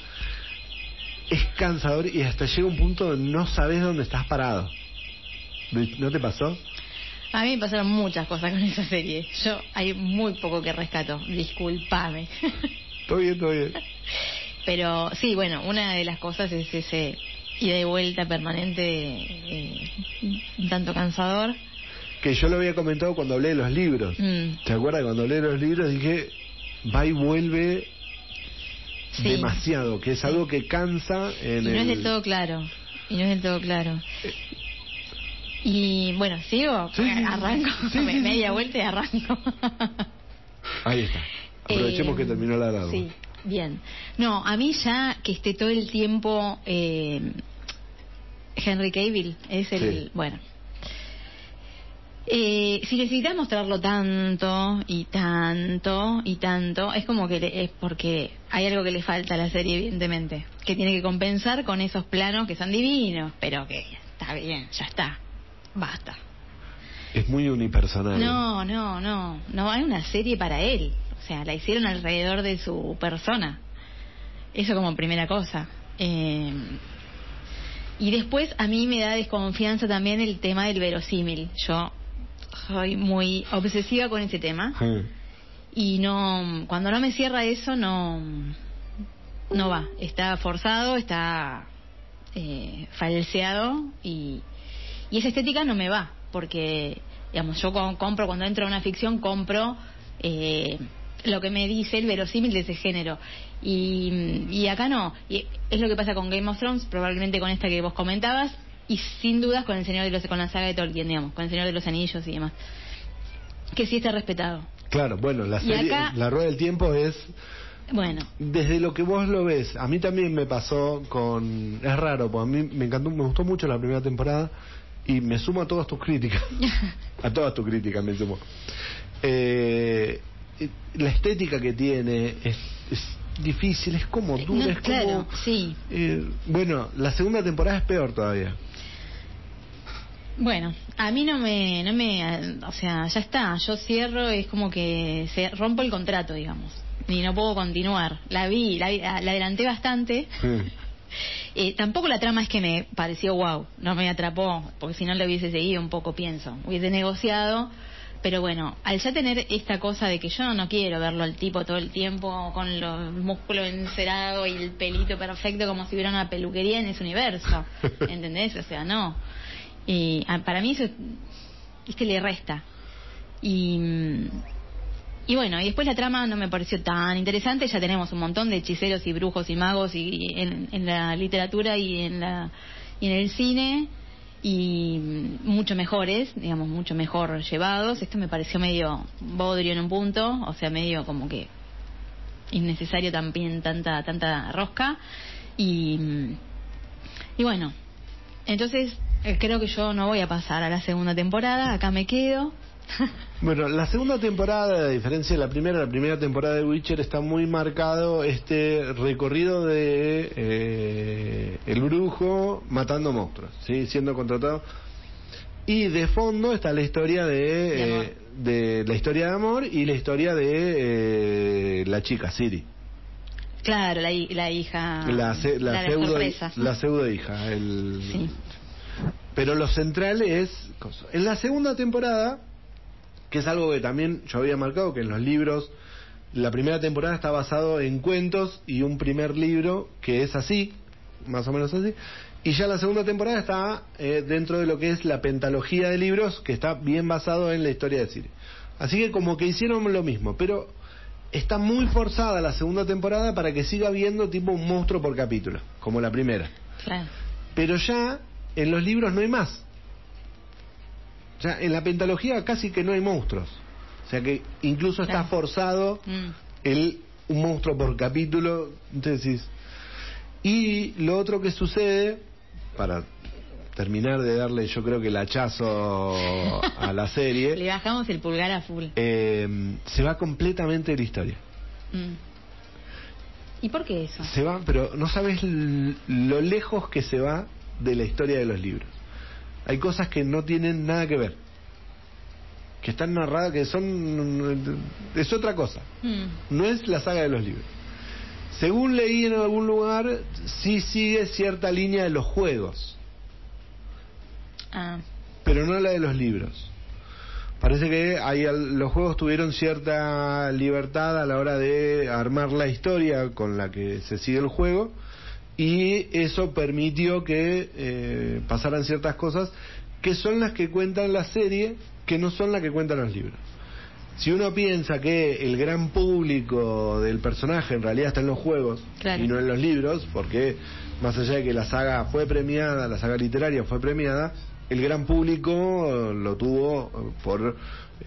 es cansador y hasta llega un punto donde no sabes dónde estás parado. ¿No te pasó? A mí me pasaron muchas cosas con esa serie. Yo hay muy poco que rescato. Disculpame. Todo bien, todo bien. Pero sí, bueno, una de las cosas es ese ida y vuelta permanente, eh, un tanto cansador. Que yo lo había comentado cuando hablé de los libros. Mm. ¿Te acuerdas? Cuando hablé de los libros dije, va y vuelve Sí. demasiado, que es algo que cansa en Y no el... es del todo claro. Y no es del todo claro. Y bueno, sigo, Sí, arranco, Sí, media vuelta y arranco. Ahí está. Aprovechemos Eh, que terminó la alarma. Sí, bien. No, a mí ya que esté todo el tiempo eh, Henry Cavill es el. Bueno. Eh, si necesitas mostrarlo tanto y tanto y tanto, es como que le- es porque hay algo que le falta a la serie, evidentemente, que tiene que compensar con esos planos que son divinos, pero que está bien, ya está, basta. Es muy unipersonal. No, no, no. No hay una serie para él. O sea, la hicieron alrededor de su persona. Eso como primera cosa. Eh, y después a mí me da desconfianza también el tema del verosímil. Yo soy muy obsesiva con ese tema. Y no cuando no me cierra eso no no va. Está forzado está eh, falseado y, y esa estética no me va porque digamos yo com- compro cuando entro a una ficción compro eh, lo que me dice el verosímil de ese género. Y, y acá no. Y es lo que pasa con Game of Thrones probablemente con esta que vos comentabas y sin dudas con el señor de los con la saga de Tolkien digamos con el señor de los anillos y demás que sí está respetado Claro, bueno, la serie, acá- la rueda del tiempo es bueno desde lo que vos lo ves. A mí también me pasó con es raro, porque a mí me encantó, me gustó mucho la primera temporada y me sumo a todas tus críticas. a todas tus críticas me sumo. Eh, la estética que tiene es, es difícil, es como dura, No, es claro, como sí. eh, bueno, la segunda temporada es peor todavía. Bueno, a mí no me, no me, o sea, ya está, yo cierro, es como que se rompo el contrato, digamos, y no puedo continuar. La vi, la, la adelanté bastante. Eh, tampoco la trama es que me pareció wow, no me atrapó, porque si no le hubiese seguido un poco, pienso, hubiese negociado. Pero bueno, al ya tener esta cosa de que yo no quiero verlo al tipo todo el tiempo con los músculos encerados y el pelito perfecto como si hubiera una peluquería en ese universo, ¿entendés? O sea, no. Y ah, para mí eso, viste, le resta. Y, mm, y bueno, y después la trama no me pareció tan interesante. Ya tenemos un montón de hechiceros y brujos y magos y en, en la literatura y en la y en el cine y mm, mucho mejores, digamos, mucho mejor llevados. Esto me pareció medio bodrio en un punto, o sea, medio como que innecesario también tanta tanta rosca y mm, y bueno, entonces eh, creo que yo no voy a pasar a la segunda temporada, acá me quedo. Bueno, la segunda temporada, a diferencia de la primera, la primera temporada de Witcher está muy marcado este recorrido de eh, el brujo matando monstruos, ¿sí? siendo contratado. Y de fondo está la historia de, De eh, de la historia de amor y la historia de eh, la chica Siri, Claro, la, la hija. la, la de pseudo sorpresa. la pseudo hija. El... Sí. Pero lo central es... En la segunda temporada, que es algo que también yo había marcado, que en los libros, la primera temporada está basado en cuentos y un primer libro que es así, más o menos así, y ya la segunda temporada está eh, dentro de lo que es la pentalogía de libros, que está bien basado en la historia de Siri. Así que como que hicieron lo mismo, pero está muy forzada la segunda temporada para que siga viendo tipo un monstruo por capítulo, como la primera. Claro. Pero ya en los libros no hay más. Ya en la pentalogía casi que no hay monstruos. O sea que incluso está forzado Mm. el un monstruo por capítulo. Entonces Y lo otro que sucede, para terminar de darle yo creo que el hachazo a la Le serie, bajamos el pulgar a full. eh, se va completamente de la historia. Mm. ¿Y por qué eso? Se va, pero no sabes lo lejos que se va de la historia de los libros. Hay cosas que no tienen nada que ver. Que están narradas, que son. Es otra cosa. Mm. No es la saga de los libros. Según leí en algún lugar, sí sigue cierta línea de los juegos. Ah, pero no la de los libros. Parece que hay, al- los juegos tuvieron cierta libertad a la hora de armar la historia con la que se sigue el juego y eso permitió que eh, pasaran ciertas cosas que son las que cuentan la serie, que no son las que cuentan los libros. Si uno piensa que el gran público del personaje en realidad está en los juegos Claro. y no en los libros, porque más allá de que la saga fue premiada, la saga literaria fue premiada, el gran público lo tuvo eh, por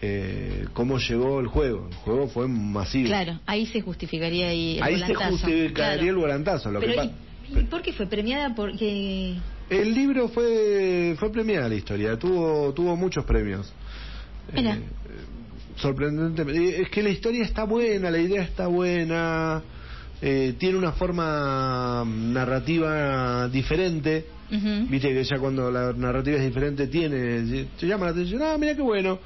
eh, cómo llegó el juego. El juego fue masivo. Claro, ahí se justificaría ahí el Ahí se justificaría Claro. el volantazo. Lo que Pero, pa- ¿y, y por qué fue premiada? Porque... El libro fue fue premiada la historia, tuvo tuvo muchos premios. Mira. Eh, sorprendentemente. Es que la historia está buena, la idea está buena, eh, tiene una forma narrativa diferente. Viste que ya cuando la narrativa es diferente tiene, te llama la atención, ah, mira qué bueno.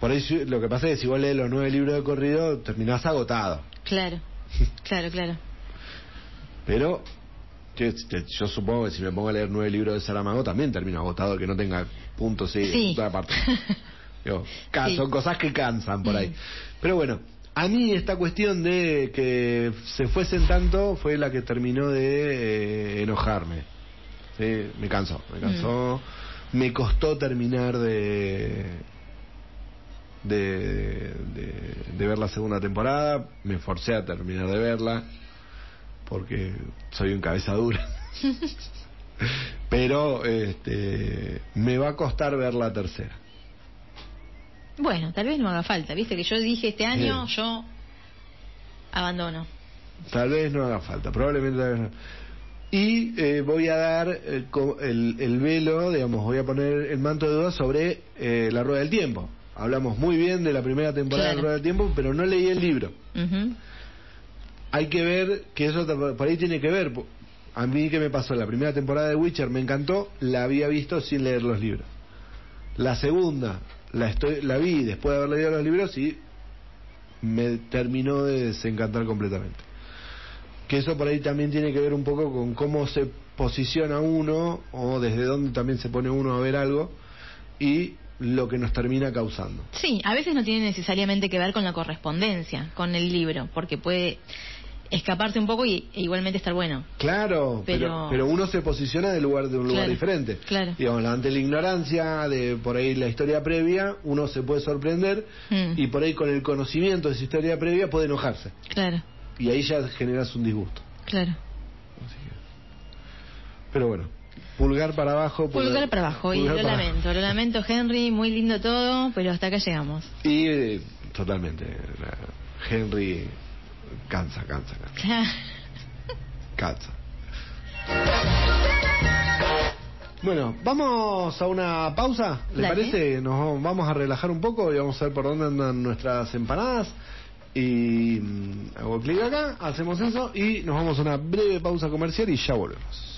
Por ahí lo que pasa es que si vos lees los nueve libros de corrido, terminás agotado. Claro, claro, claro. Pero que yo supongo que si me pongo a leer nueve libros de Saramago también termino agotado, que no tenga puntos y Sí. toda parte. Digo, Sí. Son cosas que cansan por ahí. Mm. Pero bueno, a mí esta cuestión de que se fuesen tanto fue la que terminó de eh, enojarme. Sí, me cansó, me cansó. Mm. Me costó terminar de, de, de, de ver la segunda temporada. Me forcé a terminar de verla porque soy un cabeza dura. Pero este, me va a costar ver la tercera. Bueno, tal vez no haga falta, viste que yo dije este año, yo abandono. Tal vez no haga falta, probablemente. tal vez no. Y eh, voy a dar eh, el, el velo, digamos, voy a poner el manto de duda sobre eh, la rueda del tiempo. Hablamos muy bien de la primera temporada de la rueda del tiempo, pero no leí el libro. Ujú. Hay que ver que eso por ahí tiene que ver. A mí que me pasó la primera temporada de Witcher me encantó, la había visto sin leer los libros. La segunda la estoy la vi después de haber leído los libros y me terminó de desencantar completamente. Que eso por ahí también tiene que ver un poco con cómo se posiciona uno o desde dónde también se pone uno a ver algo y lo que nos termina causando. Sí, a veces no tiene necesariamente que ver con la correspondencia, con el libro, porque puede escaparse un poco y e igualmente estar bueno. Claro, pero, Pero- pero uno se posiciona de lugar de un lugar Claro, diferente. claro. Digamos, ante la ignorancia de por ahí la historia previa, uno se puede sorprender Mm. y por ahí con el conocimiento de esa historia previa puede enojarse. Claro, Y ahí ya generas un disgusto. claro. Pero bueno, pulgar para abajo. Pulgar para abajo, y lo lamento, lo lamento Henry, muy lindo todo, pero hasta acá llegamos. Y eh, totalmente, Henry cansa, cansa, cansa. cansa. Bueno, vamos a una pausa, ¿le Dale. parece? Nos vamos a relajar un poco y vamos a ver por dónde andan nuestras empanadas. Y mm, hago clic acá, hacemos eso y nos vamos a una breve pausa comercial y ya volvemos.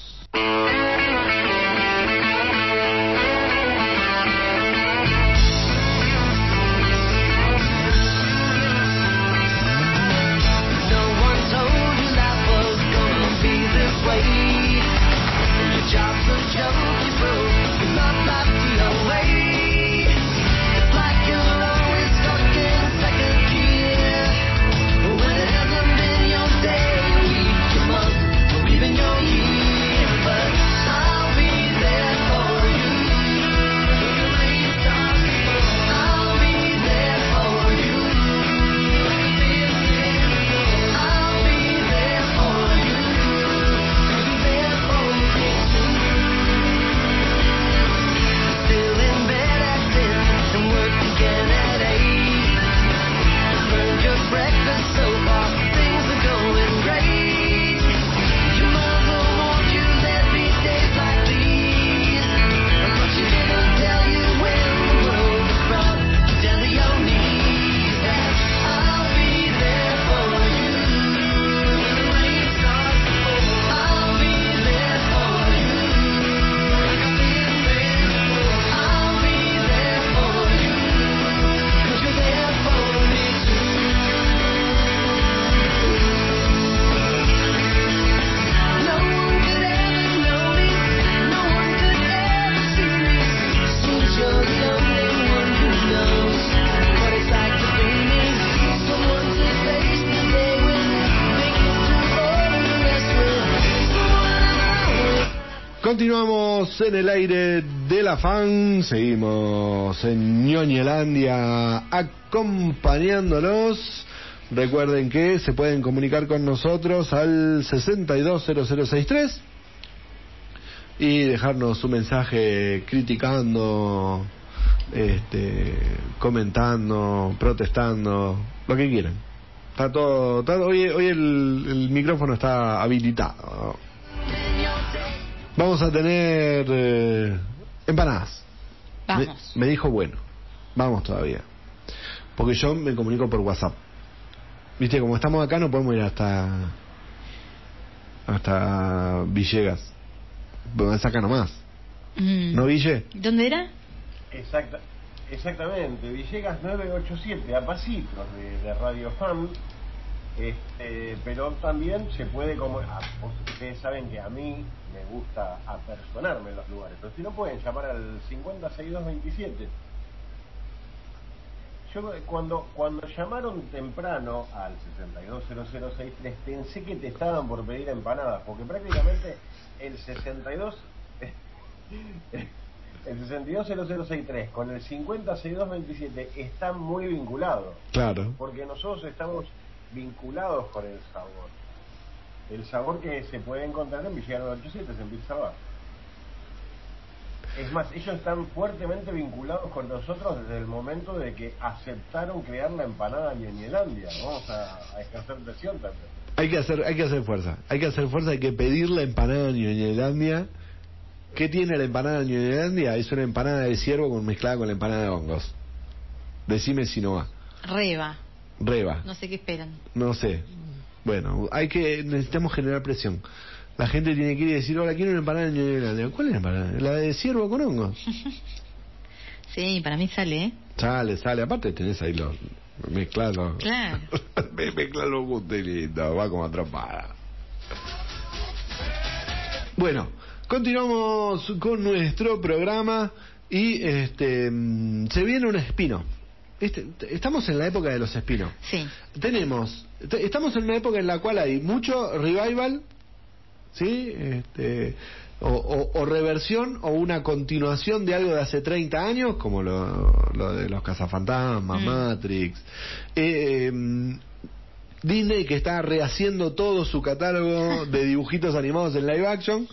En el aire de la fan, seguimos en Ñoñelandia acompañándolos. Recuerden que se pueden comunicar con nosotros al 620063 y dejarnos su mensaje criticando, este, comentando, protestando, lo que quieran. Está todo, está- hoy, hoy el, el micrófono está habilitado. Vamos a tener eh, empanadas. Vamos. Me, me dijo bueno. Vamos todavía. Porque yo me comunico por WhatsApp. Viste, como estamos acá no podemos ir hasta hasta Villegas. Bueno, es acá nomás. Mm. ¿No, Ville? ¿Dónde era? Exacta, exactamente, Villegas 987, a pasitos de, de Radio Fan. Este, pero también se puede como ah, ustedes saben que a mí me gusta apersonarme en los lugares pero si no pueden llamar al 506227 yo cuando cuando llamaron temprano al 620063 pensé que te estaban por pedir empanadas porque prácticamente el 62 el 620063 con el 506227 están muy vinculados Claro. porque nosotros estamos vinculados con el sabor. El sabor que se puede encontrar en Villano 87, en Pizza Bar. Es más, ellos están fuertemente vinculados con nosotros desde el momento de que aceptaron crear la empanada en Ñeñelandia. Vamos a, a ejercer presión también. Hay que hacer, hay que hacer fuerza. Hay que hacer fuerza, hay que pedir la empanada de Ñoñelandia. ¿Qué tiene la empanada de Ñoñelandia? Es una empanada de ciervo con mezclada con la empanada de hongos. Decime si no va. Reba. Reba. No sé qué esperan. No sé. Bueno, hay que necesitamos generar presión. La gente tiene que ir y decir, hola, quiero una empanada de Ñoñelandia. ¿Cuál es la empanada? La de ciervo con hongos. Sí, para mí sale, ¿eh? Sale, sale. Aparte tenés ahí los... Mezclalo. Claro. Me mezclan los gustos y listo. Va como atrapada. Bueno, continuamos con nuestro programa y este mm, se viene un espino. Este, estamos en la época de los espinos. Sí. Tenemos, te- estamos en una época en la cual hay mucho revival, ¿sí? Este, o, o- o reversión o una continuación de algo de hace 30 años, como lo, lo de los cazafantasmas, Mm. Matrix. Eh, mm, Disney que está rehaciendo todo su catálogo de dibujitos animados en live action.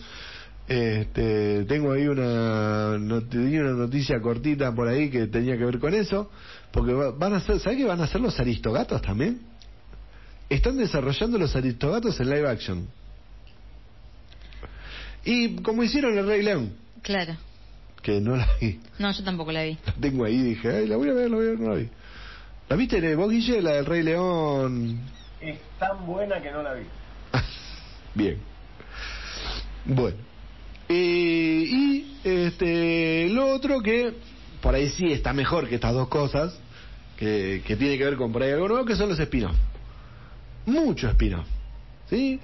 Este, tengo ahí una, not- una noticia cortita por ahí que tenía que ver con eso, porque va- van a ser, ¿sabes que van a hacer los aristogatos también? Están desarrollando los aristogatos en live action. Y como hicieron el Rey León, Claro. que no la vi, No, yo tampoco la vi. la tengo ahí, dije, ay, la voy a ver, la voy a ver, no la vi. ¿La viste vos, Guille, la del Rey León? Es tan buena que no la vi. Bien. Bueno. Eh, y este lo otro que por ahí sí está mejor que estas dos cosas, que, que tiene que ver con por ahí algo nuevo, que son los spin-off. Mucho spin-off. ¿Sí?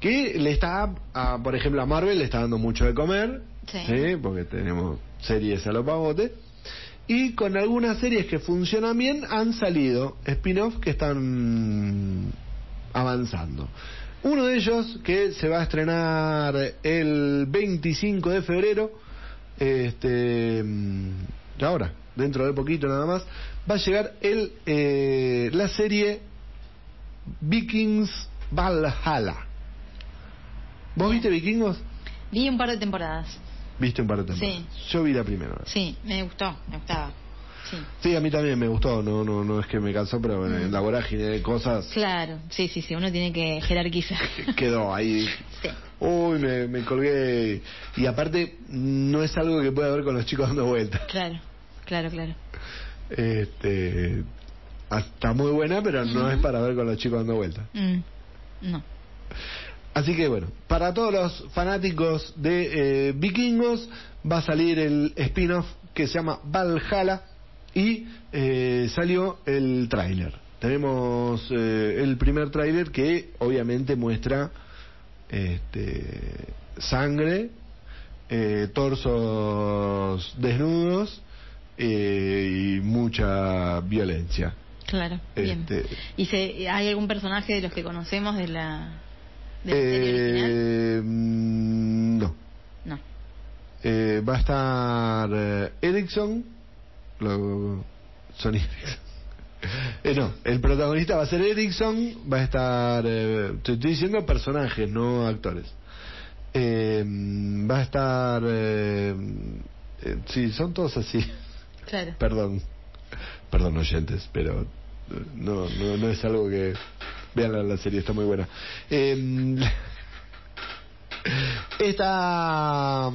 Que le está, a, por ejemplo, a Marvel le está dando mucho de comer, Sí. Porque tenemos series a los pavotes. Y con algunas series que funcionan bien han salido spin-off que están avanzando. Uno de ellos que se va a estrenar el 25 de febrero, este, mm, ahora, dentro de poquito nada más, va a llegar el, eh, la serie Vikings Valhalla. ¿Vos viste Vikingos? Vi un par de temporadas. Viste un par de temporadas. Yo vi la primera. Sí, me gustó, me gustaba. Sí. Sí, a mí también me gustó, no no no es que me cansó, pero bueno, en la vorágine de cosas Claro, sí, sí, sí, uno tiene que jerarquizar. quedó ahí. Sí. Uy, me, me colgué. Y aparte, no es algo que pueda ver con los chicos dando vueltas. Claro, claro, claro. Este, está muy buena, pero no es para ver con los chicos dando vueltas. Mm, no. Así que bueno, para todos los fanáticos de eh, vikingos va a salir el spin-off que se llama Valhalla y eh, salió el tráiler. Tenemos eh, el primer tráiler que obviamente muestra este, sangre, eh, torsos desnudos eh, y mucha violencia. Claro, bien. Este- ¿Y se, hay algún personaje de los que conocemos de la, de la serie original? Eh, mm, no. No. va a estar eh, Erickson, lo, Sony Erickson. Eh, no, el protagonista va a ser Erickson, va a estar, eh, te estoy diciendo personajes, no actores. Eh, va a estar, eh, eh, sí, son todos así. Perdón, perdón oyentes, pero eh, no, no, no es algo que vean la, serie, está muy buena. Eh, esta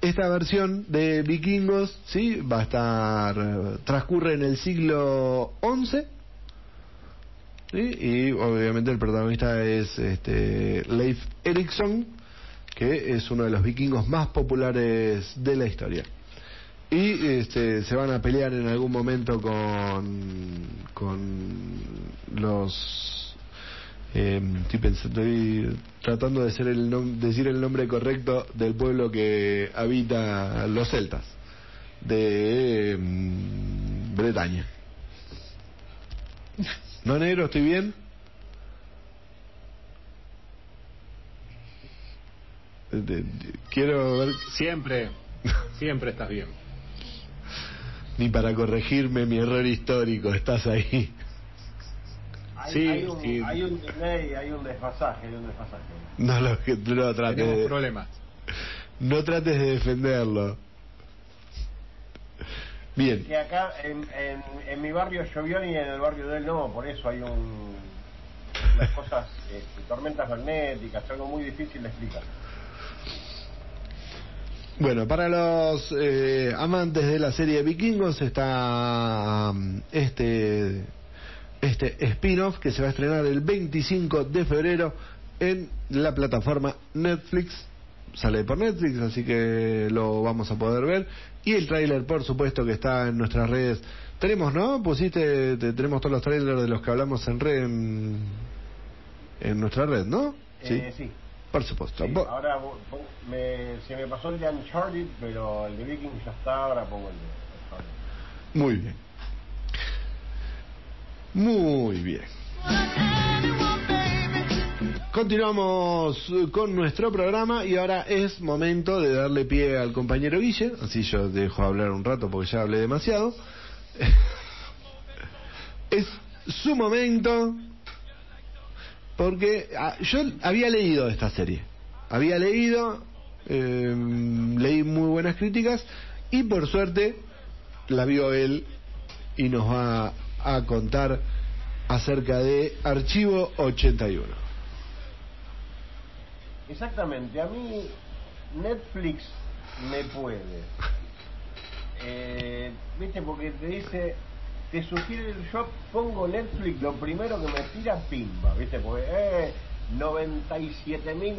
esta versión de Vikingos, sí, va a estar transcurre en el siglo XI. Y obviamente el protagonista es este Leif Erikson, que es uno de los vikingos más populares de la historia. Y este, se van a pelear en algún momento con, con los... eh, estoy, pens- estoy tratando de ser el nom- decir el nombre correcto del pueblo que habita los celtas de mm, Bretaña. ¿No, negro? ¿Estoy bien? De- Quiero ver Siempre, siempre estás bien. Ni para corregirme mi error histórico, estás ahí. Hay, Sí, hay un, sí. hay un delay, hay un desfasaje, hay un desfasaje. No lo que no trates Tenemos de, problemas. no trates de defenderlo. Bien, Que acá en, en, en mi barrio llovió y en el barrio de él no, por eso hay un unas cosas, este, tormentas magnéticas, algo muy difícil de explicar. Bueno, para los eh, amantes de la serie Vikingos está mm, este este spin-off que se va a estrenar el 25 de febrero en la plataforma Netflix. Sale por Netflix, así que lo vamos a poder ver. Y el tráiler, por supuesto, que está en nuestras redes. Tenemos, ¿no? Pusiste, te- tenemos todos los trailers de los que hablamos en red, en, en nuestra red, ¿no? Eh, sí. Por supuesto. Sí, ahora me, se me pasó el de Uncharted, pero el de Viking ya está, ahora pongo el de Uncharted. Muy bien. Muy bien. Continuamos con nuestro programa y ahora es momento de darle pie al compañero Guille, así yo dejo hablar un rato porque ya hablé demasiado. es su momento porque ah, yo había leído esta serie, había leído, eh, leí muy buenas críticas y por suerte la vio él y nos va a contar acerca de Archivo 81. Exactamente, a mí Netflix me puede. Eh, ¿Viste? Porque te dice, te sugiere, yo pongo Netflix, lo primero que me tira pimba, ¿viste? Porque eh, 97 mil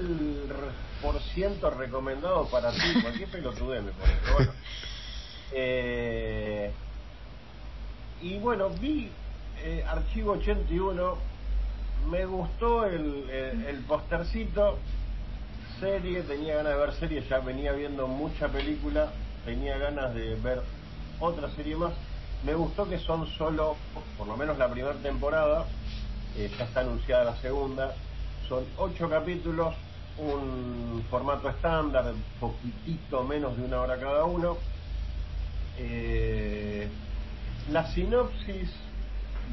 por ciento recomendado para ti, cualquier pelotudez me pone. pero bueno. Eh, y bueno, vi eh, Archivo 81, me gustó el, el, el postercito, serie, tenía ganas de ver serie, ya venía viendo mucha película, tenía ganas de ver otra serie más. Me gustó que son solo, por lo menos la primera temporada, eh, ya está anunciada la segunda, son ocho capítulos, un formato estándar, poquitito menos de una hora cada uno. Eh, la sinopsis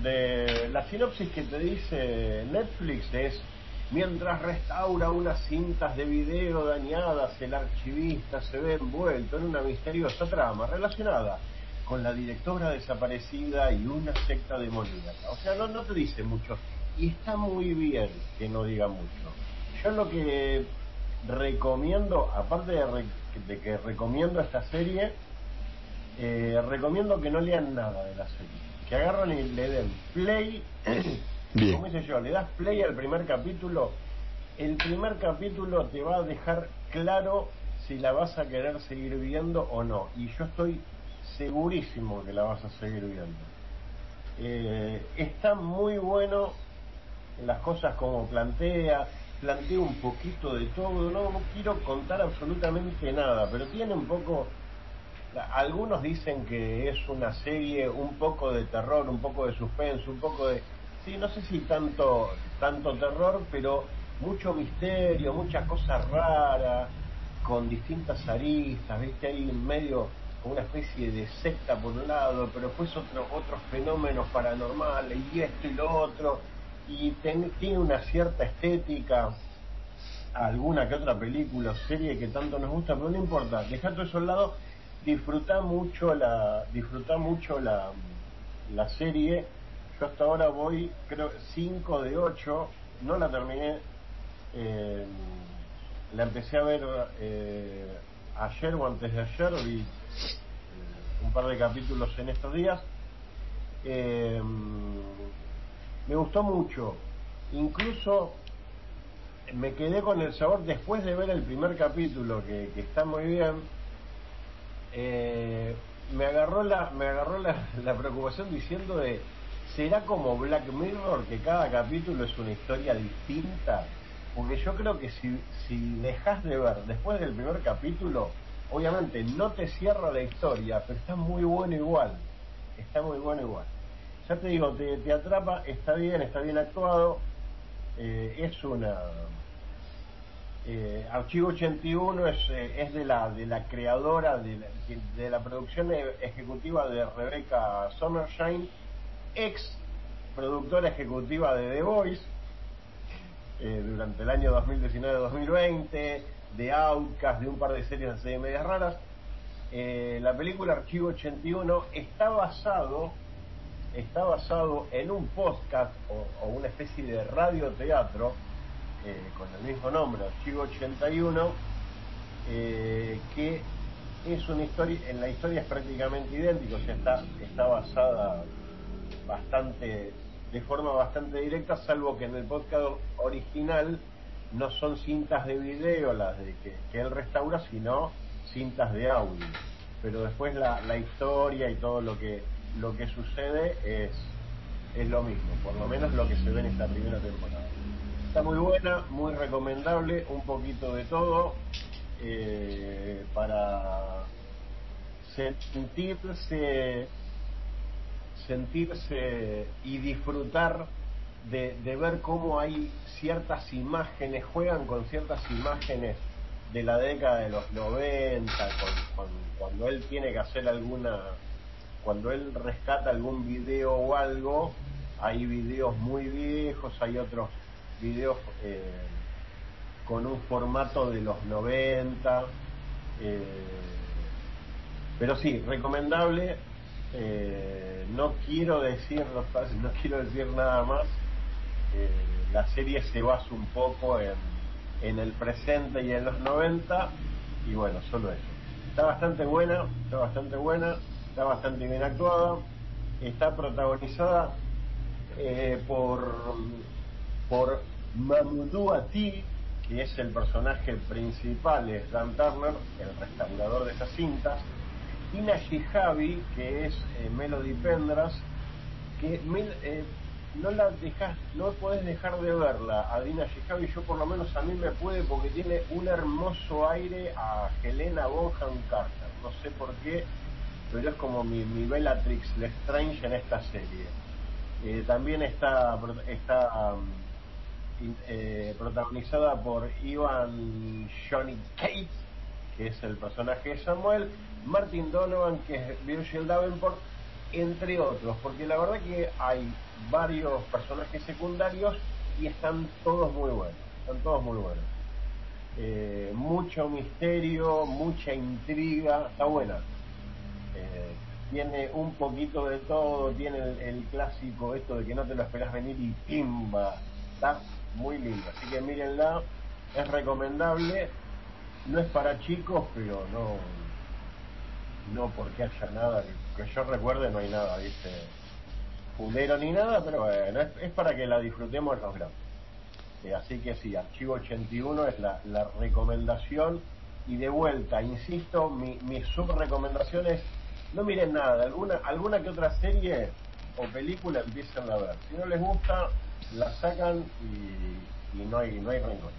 de la sinopsis que te dice Netflix es mientras restaura unas cintas de video dañadas el archivista se ve envuelto en una misteriosa trama relacionada con la directora desaparecida y una secta demoníaca o sea no, no te dice mucho y está muy bien que no diga mucho yo lo que recomiendo aparte de, re- de que recomiendo esta serie eh, recomiendo que no lean nada de la serie. Que agarran y le den play. Bien. Como hice yo, le das play al primer capítulo. El primer capítulo te va a dejar claro si la vas a querer seguir viendo o no. Y yo estoy segurísimo que la vas a seguir viendo. Eh, está muy bueno en las cosas como plantea, plantea un poquito de todo, no, quiero contar absolutamente nada, pero tiene un poco, algunos dicen que es una serie un poco de terror, un poco de suspenso, un poco de, sí, no sé si tanto, tanto terror, pero mucho misterio, muchas cosas raras, con distintas aristas, ¿viste? Hay en medio una especie de secta por un lado, pero después otro, otros fenómenos paranormales y esto y lo otro, y ten- tiene una cierta estética, alguna que otra película o serie que tanto nos gusta, pero no importa, dejá todo eso al lado, disfrutá mucho la, disfrutá mucho la, la serie, yo hasta ahora voy, creo, 5 de 8, no la terminé, eh, la empecé a ver eh, ayer o antes de ayer, vi eh, un par de capítulos en estos días. Eh, me gustó mucho, incluso me quedé con el sabor después de ver el primer capítulo, que, está muy bien. eh, me agarró la me agarró la, la preocupación diciendo de será como Black Mirror que cada capítulo es una historia distinta porque yo creo que si, si dejas de ver después del primer capítulo obviamente no te cierra la historia pero está muy bueno igual. Está muy bueno igual. Ya te digo te, te atrapa está bien está bien actuado. Eh, es una eh, Archivo 81 es, eh, es de la de la creadora de la, de la producción e- ejecutiva de Rebecca Summershine, ex productora ejecutiva de The Voice eh, durante el año 2019-2020, de Outcast, de un par de series de medias raras. Eh, la película Archivo 81 está basado está basado en un podcast o, o una especie de radioteatro eh, con el mismo nombre, Archivo 81, eh, que es una historia, en la historia es prácticamente idéntico, o sea, está, está basada bastante, de forma bastante directa, salvo que en el podcast original no son cintas de video las de que, que él restaura, sino cintas de audio. Pero después la, la historia y todo lo que lo que sucede es, es lo mismo, por lo menos lo que se ve en esta primera temporada. Está muy buena, muy recomendable, un poquito de todo eh, para sentirse sentirse y disfrutar de, de ver cómo hay ciertas imágenes, juegan con ciertas imágenes de la década de los 90, con, con- cuando él tiene que hacer alguna, cuando él rescata algún video o algo, hay videos muy viejos, hay otros videos eh, con un formato de los 90, eh, pero sí, recomendable. Eh, no quiero decir, no quiero decir nada más. Eh, la serie se basa un poco en, el presente y en los 90 y bueno, solo eso. Está bastante buena, está bastante buena, está bastante bien actuada, está protagonizada eh, por por Ati, que es el personaje principal, es Dan Turner, el restaurador de esas cintas, Tina Shihabi, que es eh, Melody Pendras, que eh, no la dejas, no puedes dejar de verla a Dina Shihabi, yo por lo menos a mí me puede porque tiene un hermoso aire a Helena Bonham Carter, no sé por qué, pero es como mi, mi Bellatrix Lestrange en esta serie. Eh, también está, está um, eh, protagonizada por Ivan Johnny Kate, que es el personaje de Samuel, Martin Donovan, que es Virgil Davenport, entre otros, porque la verdad que hay varios personajes secundarios y están todos muy buenos, están todos muy buenos. Eh, mucho misterio, mucha intriga, está buena. Eh, tiene un poquito de todo, tiene el, clásico esto de que no te lo esperas venir y pimba, está muy lindo, así que mírenla, es recomendable, no es para chicos, pero no no porque haya nada, que, yo recuerde no hay nada, viste, fulero ni nada, pero bueno, es, para que la disfrutemos los grandes. Eh, así que sí, Archivo 81 es la, la recomendación y de vuelta, insisto, mi, mi subrecomendación es no miren nada, alguna, alguna que otra serie o película empiezan a ver. Si no les gusta, la sacan y, y no hay, no hay rencor.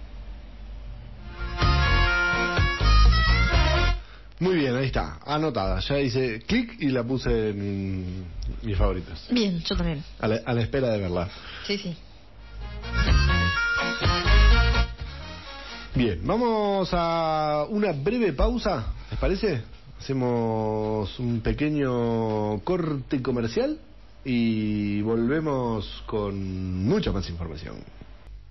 Muy bien, ahí está, anotada. Ya hice clic y la puse en mis favoritos. Bien, yo también. A la, a la espera de verla. Sí, sí. Bien, vamos a una breve pausa, ¿les parece? Hacemos un pequeño corte comercial y volvemos con mucha más información.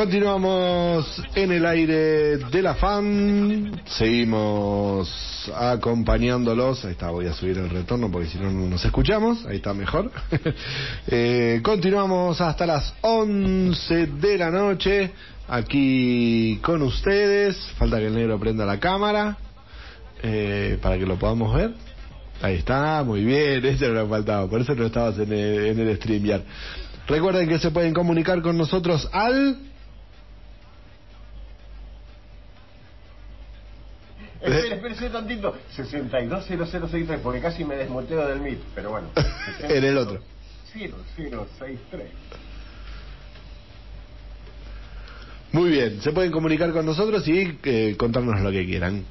Continuamos en el aire de la fan, seguimos acompañándolos, ahí está, voy a subir el retorno porque si no no nos escuchamos, ahí está mejor. Eh, continuamos hasta las 11 de la noche aquí con ustedes, falta que el negro prenda la cámara eh, para que lo podamos ver. Ahí está, muy bien, eso era lo faltaba, por eso no estabas en el, en el StreamYard. Recuerden que se pueden comunicar con nosotros al Espera, espera un tantito. 620063, porque casi me desmuteo del MIT, pero bueno. En el otro. 0063. Muy bien, se pueden comunicar con nosotros y eh, contarnos lo que quieran.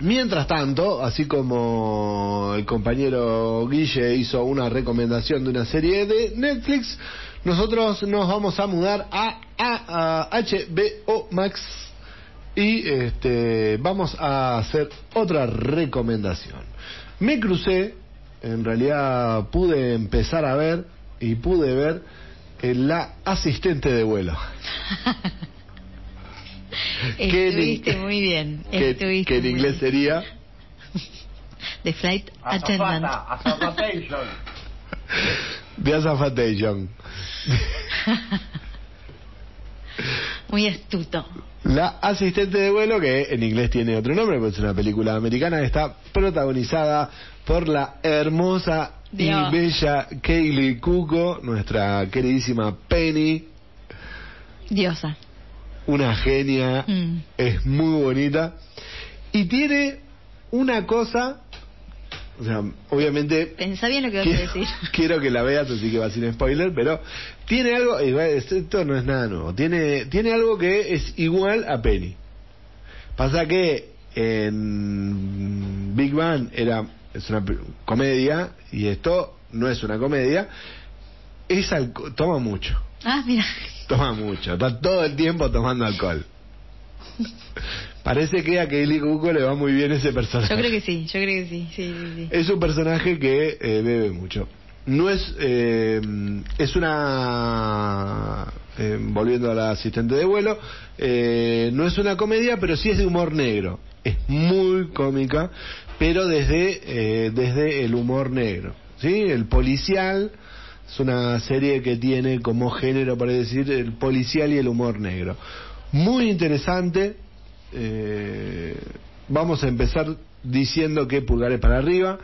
Mientras tanto, así como el compañero Guille hizo una recomendación de una serie de Netflix, nosotros nos vamos a mudar a, a- a HBO Max y este, vamos a hacer otra recomendación. Me crucé, en realidad pude empezar a ver y pude ver La Asistente de Vuelo. que en- Estuviste muy bien. que, estuviste que en inglés bien. sería The Flight Attendant. Azafata, azafatation. The Azafatation. Muy astuto. La asistente de vuelo, que en inglés tiene otro nombre, porque es una película americana, está protagonizada por la hermosa Dios. y bella Kaylee Cuco, nuestra queridísima Penny, Diosa. una genia, Mm. es muy bonita, y tiene una cosa, o sea, obviamente Pensá bien lo que vas a quiero, decir. quiero que la veas, así que va sin spoiler, pero tiene algo, esto no es nada nuevo, tiene, tiene algo que es igual a Penny. Pasa que en Big Bang era, es una comedia, y esto no es una comedia, es alco- toma mucho, Ah, mira. toma mucho, está todo el tiempo tomando alcohol. Parece que a Kelly Cuco le va muy bien ese personaje. Yo creo que sí, yo creo que sí. sí, sí, sí. Es un personaje que eh, bebe mucho. No es. eh, es una. Eh, volviendo a la asistente de vuelo. eh, no es una comedia, pero sí es de humor negro. Es muy cómica, pero desde, eh, desde el humor negro. ¿Sí? El policial. Es una serie que tiene como género, para decir, el policial y el humor negro. Muy interesante. Eh, vamos a empezar diciendo que pulgares para arriba.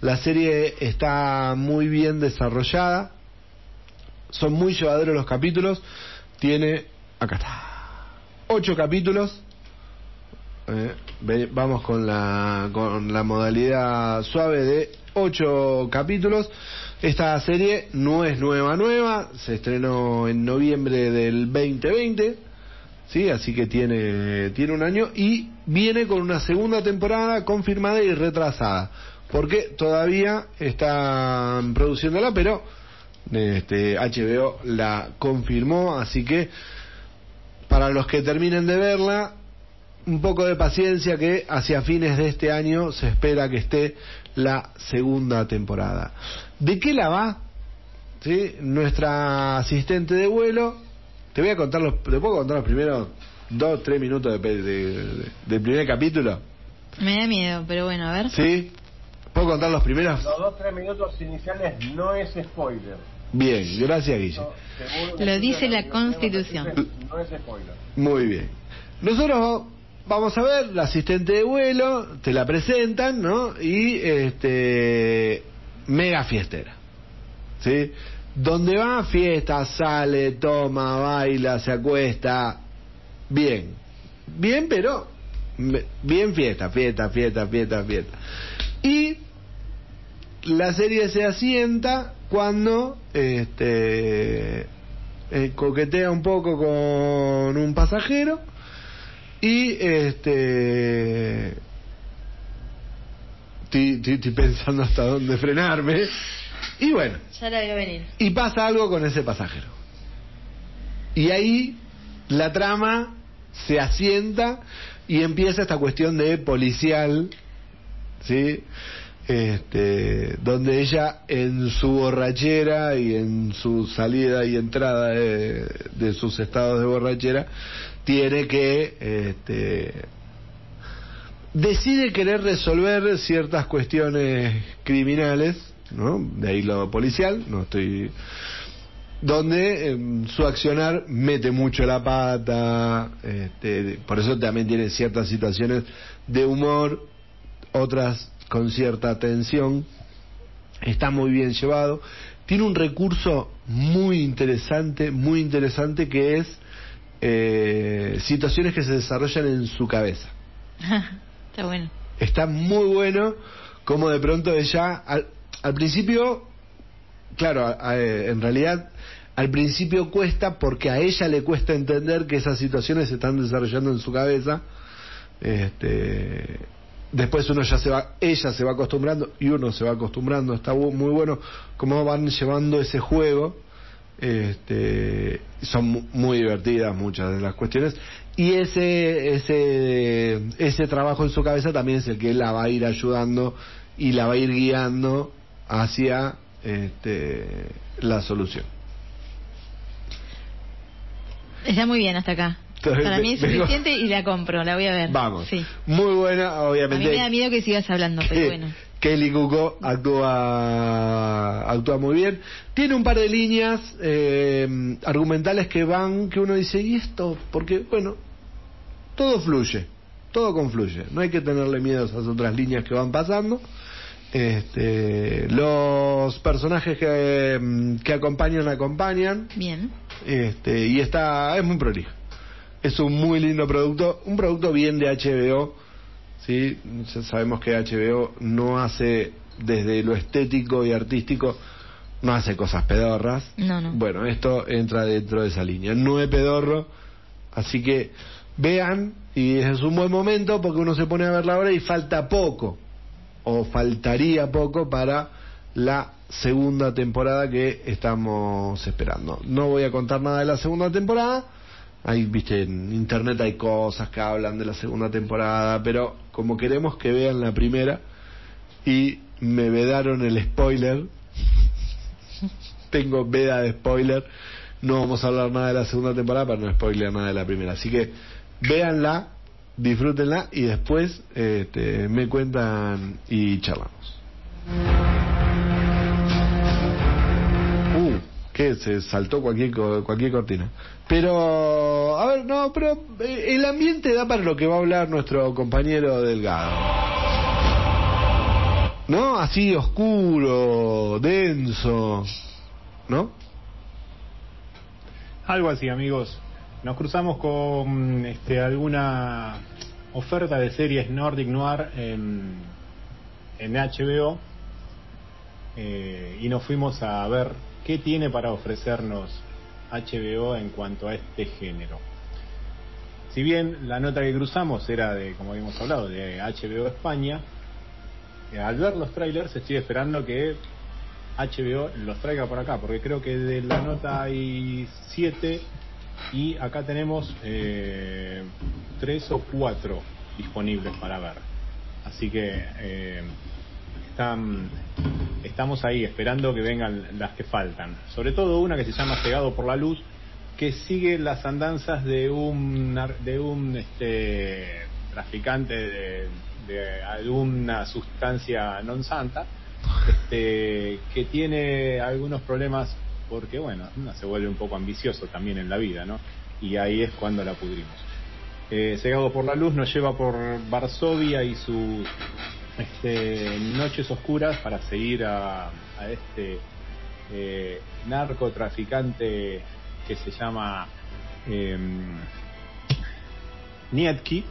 La serie está muy bien desarrollada. Son muy llevaderos los capítulos. Tiene, acá está, ocho capítulos. Eh, vamos con la, con la modalidad suave de ocho capítulos. Esta serie no es nueva, nueva. Se estrenó en noviembre del 2020. Sí, así que tiene, tiene un año y viene con una segunda temporada confirmada y retrasada. Porque todavía están produciéndola, pero este, HBO la confirmó, así que para los que terminen de verla, un poco de paciencia que hacia fines de este año se espera que esté la segunda temporada. ¿De qué la va? ¿Sí? Nuestra asistente de vuelo, te voy a contar los, ¿te puedo contar los primeros dos, tres minutos de, de- de- del primer capítulo? Me da miedo, pero bueno, a ver. ¿Sí? ¿Puedo contar los primeros? Los dos, tres minutos iniciales no es spoiler. Bien, gracias Guille. Lo dice la Constitución. Massachusetts, No es spoiler. Muy bien. Nosotros vamos a ver la asistente de vuelo, te la presentan, ¿no? Y este mega fiestera. ¿Sí? Donde va fiesta, sale, toma, baila, se acuesta. Bien. Bien, pero me- bien fiesta, fiesta, fiesta, fiesta, fiesta. Y la serie se asienta cuando este eh, coquetea un poco con un pasajero y este estoy, pensando hasta dónde frenarme. Y bueno Ya la veo venir. y pasa algo con ese pasajero. Y ahí la trama se asienta y empieza esta cuestión de policial sí este, donde ella en su borrachera y en su salida y entrada de, sus estados de borrachera tiene que este, decide querer resolver ciertas cuestiones criminales, ¿no? De ahí lo policial, no estoy donde em, su accionar mete mucho la pata, este, por eso también tiene ciertas situaciones de humor, otras con cierta tensión, está muy bien llevado, tiene un recurso muy interesante, muy interesante que es eh, situaciones que se desarrollan en su cabeza. Está bueno. Está muy bueno como de pronto ella, al, al principio, claro, a- a- en realidad al principio cuesta porque a ella le cuesta entender que esas situaciones se están desarrollando en su cabeza. Este, después uno ya se va, ella se va acostumbrando y uno se va acostumbrando. Está muy bueno cómo van llevando ese juego. Este, son mu- muy divertidas muchas de las cuestiones y ese ese ese trabajo en su cabeza también es el que la va a ir ayudando y la va a ir guiando hacia este, la solución. Está muy bien hasta acá. Entonces, Para mí es vengo- suficiente y la compro, la voy a ver. Vamos, Sí. muy buena, A mí obviamente. me da miedo que sigas hablando, pero que bueno. Kelly Cuco actúa actúa muy bien. Tiene un par de líneas eh, argumentales que van, que uno dice, ¿y esto? Porque, bueno, todo fluye, todo confluye. No hay que tenerle miedo a esas otras líneas que van pasando. Este, los personajes que, que acompañan, acompañan. Bien. Este, y está, es muy prolijo. Es un muy lindo producto, un producto bien de HBO. ¿sí? Ya sabemos que HBO no hace, desde lo estético y artístico, no hace cosas pedorras. No, no. Bueno, esto entra dentro de esa línea. No es pedorro, así que vean, y es un buen momento porque uno se pone a ver la hora y falta poco, o faltaría poco para la segunda temporada que estamos esperando. No voy a contar nada de la segunda temporada. Ahí, viste, en internet hay cosas que hablan de la segunda temporada, pero como queremos que vean la primera y me vedaron el spoiler, tengo veda de spoiler, no vamos a hablar nada de la segunda temporada para no spoiler nada de la primera. Así que véanla, disfrútenla y después este, me cuentan y charlamos. Que se saltó cualquier cualquier cortina. Pero, a ver, no, pero eh, el ambiente da para lo que va a hablar nuestro compañero Delgado. ¿No? Así oscuro, denso, ¿no? Algo así, amigos. Nos cruzamos con este, alguna oferta de series Nordic Noir en, en HBO eh, y nos fuimos a ver qué tiene para ofrecernos HBO en cuanto a este género. Si bien la nota que cruzamos era de, como habíamos hablado, de HBO España, eh, al ver los trailers estoy esperando que HBO los traiga por acá, porque creo que de la nota hay siete y acá tenemos eh, tres o cuatro disponibles para ver. Así que eh, están, estamos ahí esperando que vengan las que faltan. Sobre todo una que se llama Cegado por la Luz, que sigue las andanzas de un, de un este, traficante de, alguna sustancia non santa, este, que tiene algunos problemas porque, bueno, se vuelve un poco ambicioso también en la vida, ¿no? Y ahí es cuando la pudrimos. Eh, Cegado por la luz nos lleva por Varsovia y sus este, noches oscuras para seguir a, a este eh, narcotraficante que se llama eh, Nietki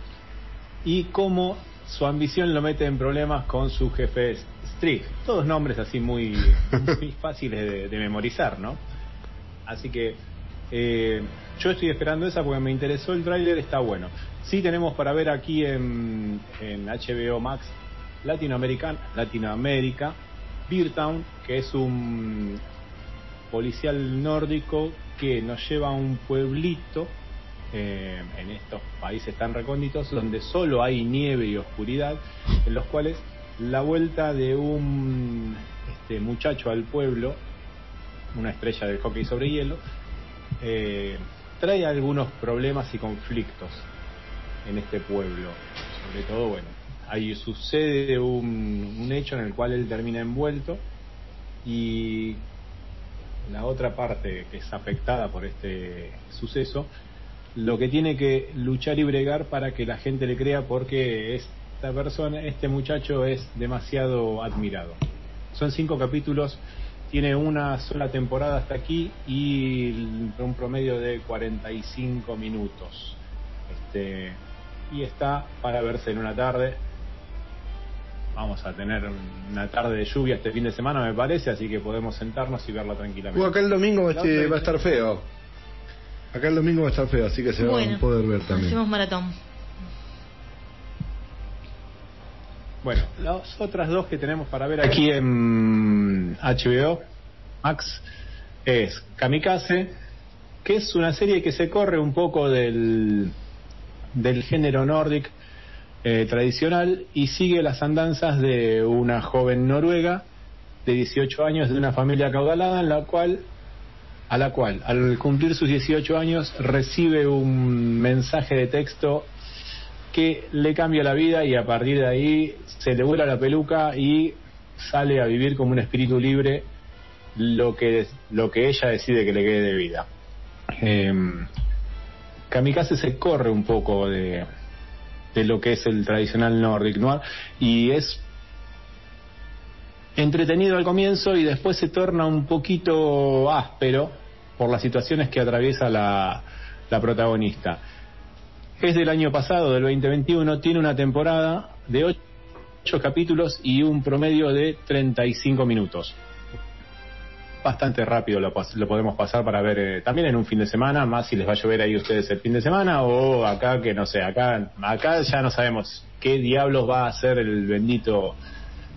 y cómo su ambición lo mete en problemas con su jefe Strig. Todos nombres así muy, muy fáciles de, de memorizar, ¿no? Así que eh, yo estoy esperando esa porque me interesó el tráiler, está bueno. Sí tenemos para ver aquí en, en HBO Max Latinoamerican, Latinoamérica, Beer Town, que es un policial nórdico que nos lleva a un pueblito eh, en estos países tan recónditos donde solo hay nieve y oscuridad, en los cuales la vuelta de un este, muchacho al pueblo, una estrella del hockey sobre hielo, eh, trae algunos problemas y conflictos en este pueblo. Sobre todo, bueno, ahí sucede un, un hecho en el cual él termina envuelto y la otra parte que es afectada por este suceso, lo que tiene que luchar y bregar para que la gente le crea porque esta persona, este muchacho es demasiado admirado. Son cinco capítulos, tiene una sola temporada hasta aquí y un promedio de 45 minutos. Este, y está para verse en una tarde. Vamos a tener una tarde de lluvia este fin de semana, me parece, así que podemos sentarnos y verla tranquilamente. Uh, acá el domingo este, va a estar feo. Acá el domingo va a estar feo, así que se va Bueno, a poder ver también. hacemos maratón. Bueno, las otras dos que tenemos para ver aquí en HBO Max es Kamikaze, que es una serie que se corre un poco del, del género nórdic eh, tradicional y sigue las andanzas de una joven noruega de 18 años de una familia acaudalada en la cual a la cual al cumplir sus 18 años recibe un mensaje de texto que le cambia la vida y a partir de ahí se le vuela la peluca y sale a vivir como un espíritu libre lo que lo que ella decide que le quede de vida. Eh, Kamikaze se corre un poco de, de lo que es el tradicional Nordic Noir y es entretenido al comienzo y después se torna un poquito áspero por las situaciones que atraviesa la, la protagonista. Es del año pasado, del 2021, tiene una temporada de 8 capítulos y un promedio de 35 minutos. Bastante rápido lo, podemos pasar para ver eh, también en un fin de semana, más si les va a llover ahí ustedes el fin de semana o acá que no sé, acá, acá ya no sabemos qué diablos va a hacer el bendito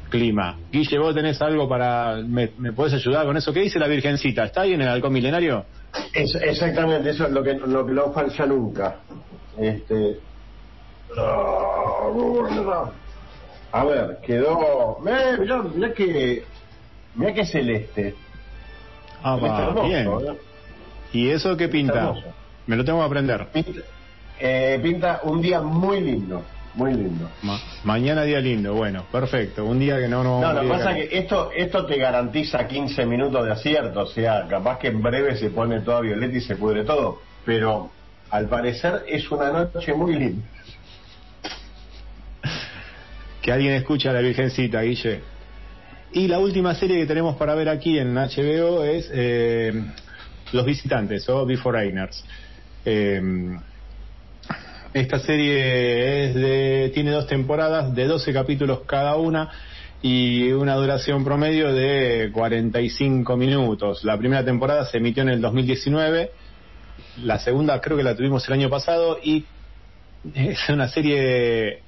clima. Guille, vos tenés algo para... ¿Me, me podés ayudar con eso? ¿Qué dice la Virgencita? ¿Está ahí en el halcón milenario? Exactamente, eso es lo que, lo que no falla nunca. Este. A ver, quedó. Mirá, mirá, mirá que. Mirá que celeste. Ah, va, hermoso, bien. ¿Y eso qué pinta? Me lo tengo que aprender. Pinta, eh, pinta un día muy lindo. Muy lindo. Ma- mañana día lindo, bueno, perfecto. Un día que no nos No, lo que pasa es que esto, esto te garantiza 15 minutos de acierto, o sea, capaz que en breve se pone toda violeta y se pudre todo, pero al parecer es una noche muy linda. Que alguien escuche a la Virgencita, Guille. Y la última serie que tenemos para ver aquí en HBO es eh, Los Visitantes o Beforeigners. Eh, esta serie es de, tiene dos temporadas de 12 capítulos cada una y una duración promedio de 45 minutos. La primera temporada se emitió en el 2019, la segunda creo que la tuvimos el año pasado y es una serie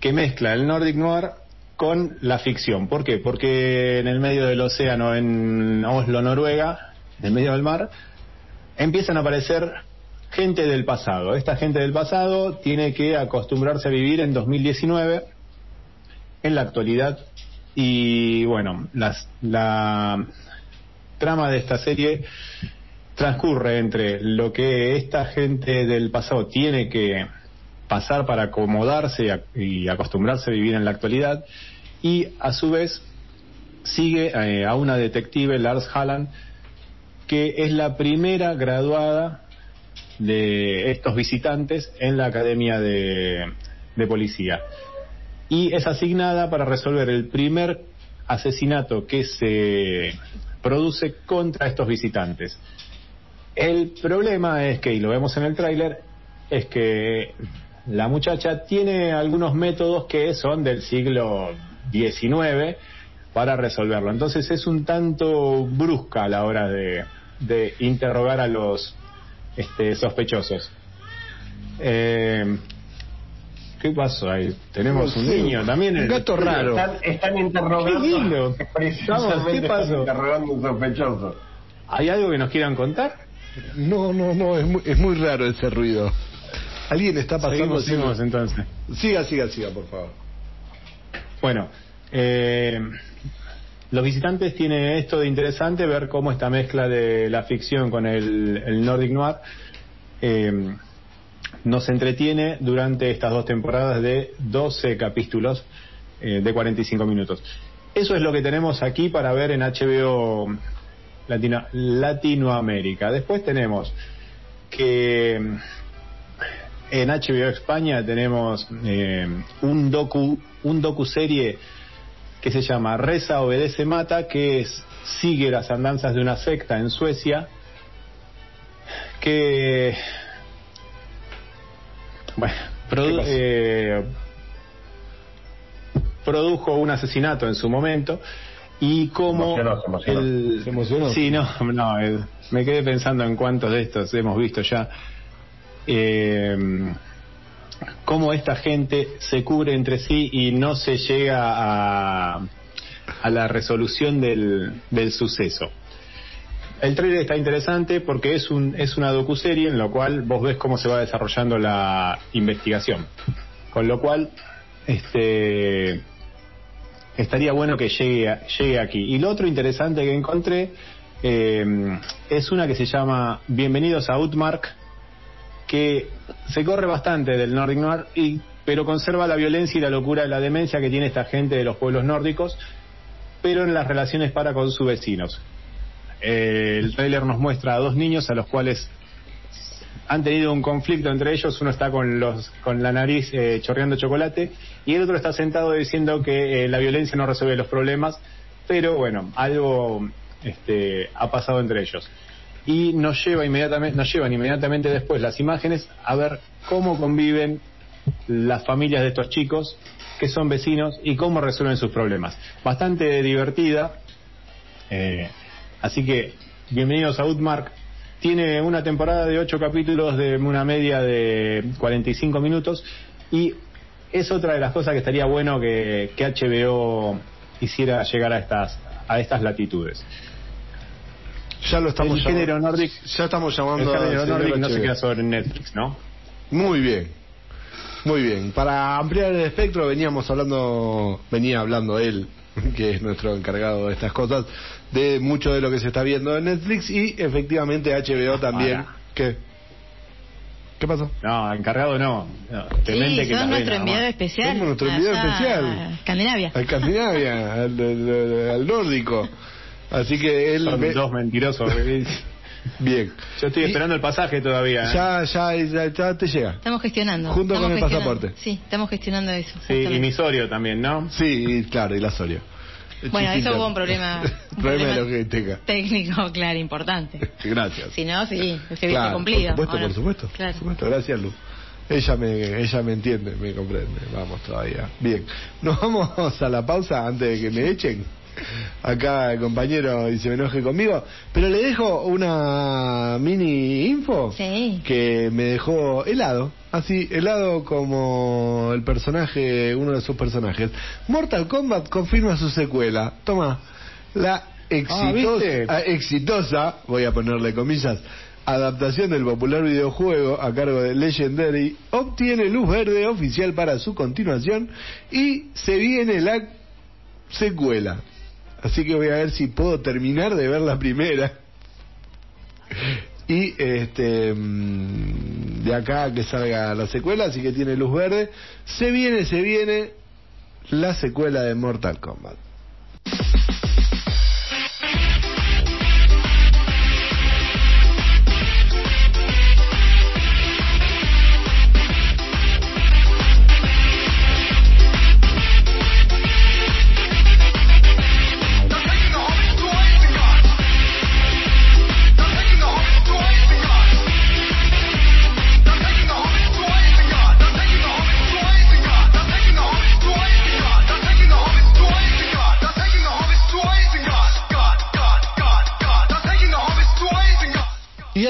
que mezcla el Nordic Noir con la ficción. ¿Por qué? Porque en el medio del océano, en Oslo, Noruega, en el medio del mar, empiezan a aparecer gente del pasado. Esta gente del pasado tiene que acostumbrarse a vivir en 2019, en la actualidad, y bueno, las, la trama de esta serie transcurre entre lo que esta gente del pasado tiene que pasar para acomodarse y, acostumbrarse a vivir en la actualidad. Y a su vez sigue eh, a una detective, Lars Halland, que es la primera graduada de estos visitantes en la Academia de, de Policía. Y es asignada para resolver el primer asesinato que se produce contra estos visitantes. El problema es que, y lo vemos en el tráiler, es que la muchacha tiene algunos métodos que son del siglo XIX para resolverlo. Entonces es un tanto brusca a la hora de, de interrogar a los este, sospechosos. Eh, ¿Qué pasó ahí? Tenemos un Sí, niño también. en un gato raro. Están, están interrogando. Qué ¿qué pasó? interrogando un sospechoso. ¿Hay algo que nos quieran contar? No, no, no, es muy, es muy raro ese ruido. Alguien está pasando. Seguimos, seguimos entonces. Siga, siga, siga, por favor. Bueno, eh, los visitantes tienen esto de interesante ver cómo esta mezcla de la ficción con el, el Nordic Noir eh, nos entretiene durante estas dos temporadas de 12 capítulos eh, de 45 minutos. Eso es lo que tenemos aquí para ver en HBO Latino- Latinoamérica. Después tenemos que en HBO España tenemos eh, un docu un docuserie que se llama Reza, obedece, mata, que es, sigue las andanzas de una secta en Suecia que bueno, produ- eh, produjo un asesinato en su momento y como Emocionó, se emocionó. el ¿Se emocionó? sí no no eh, me quedé pensando en cuántos de estos hemos visto ya eh, cómo esta gente se cubre entre sí y no se llega a, la resolución del, del suceso. El trailer está interesante porque es un es una docuserie en lo cual vos ves cómo se va desarrollando la investigación. Con lo cual, este estaría bueno que llegue aquí. Y lo otro interesante que encontré eh, es una que se llama Bienvenidos a Outmark, que se corre bastante del Nordic Noir, y, pero conserva la violencia y la locura y la demencia que tiene esta gente de los pueblos nórdicos, pero en las relaciones para con sus vecinos. Eh, el trailer nos muestra a dos niños a los cuales han tenido un conflicto entre ellos, uno está con los con la nariz eh, chorreando chocolate y el otro está sentado diciendo que eh, la violencia no resuelve los problemas, pero bueno, algo este, ha pasado entre ellos. Y nos lleva inmediatamente, nos llevan inmediatamente después las imágenes a ver cómo conviven las familias de estos chicos que son vecinos y cómo resuelven sus problemas. Bastante divertida. eh, así que bienvenidos a Outmark. Tiene una temporada de ocho capítulos de una media de 45 minutos y es otra de las cosas que estaría bueno que, que HBO hiciera llegar a estas a estas latitudes. Ya lo estamos el género llamando- nórdic, Ya estamos el llamando al género nórdic no se queda sobre Netflix, ¿no? Muy bien. Muy bien. Para ampliar el espectro veníamos hablando, venía hablando él, que es nuestro encargado de estas cosas, de mucho de lo que se está viendo en Netflix y efectivamente HBO también. para. ¿Qué? ¿Qué pasó? No, encargado no. no Sí, demente que las nuestro enviado especial. Somos nuestro enviado especial. a Escandinavia. Al Escandinavia, al, al- al nórdico. Así que él... Son ve- dos mentirosos. Bien. Yo estoy Y esperando el pasaje todavía. ¿eh? Ya, ya, ya, ya te llega. Estamos gestionando. Junto estamos con el pasaporte. Sí, estamos gestionando eso. Sí, y misorio también, ¿no? Sí, y claro, y la Soria. Bueno, Chiquita. eso hubo un problema. un problema problema técnico, claro, importante. Gracias. Si no, sí, se hubiese Claro, cumplido. Por supuesto, por supuesto. Claro. Por supuesto. Gracias, Lu. Ella me, ella me entiende, me comprende. Vamos todavía. Bien. Nos vamos a la pausa antes de que me echen. Acá el compañero y se me enoje conmigo. Pero le dejo una mini info Sí. que me dejó helado. Así, helado como el personaje, uno de sus personajes. Mortal Kombat confirma su secuela. Toma, la exitosa, ¿viste? ah, exitosa, voy a ponerle comillas, adaptación del popular videojuego a cargo de Legendary obtiene luz verde oficial para su continuación y se viene la secuela. Así que voy a ver si puedo terminar de ver la primera. Y este mm, de acá que salga la secuela, así que tiene luz verde. Se viene, se viene la secuela de Mortal Kombat.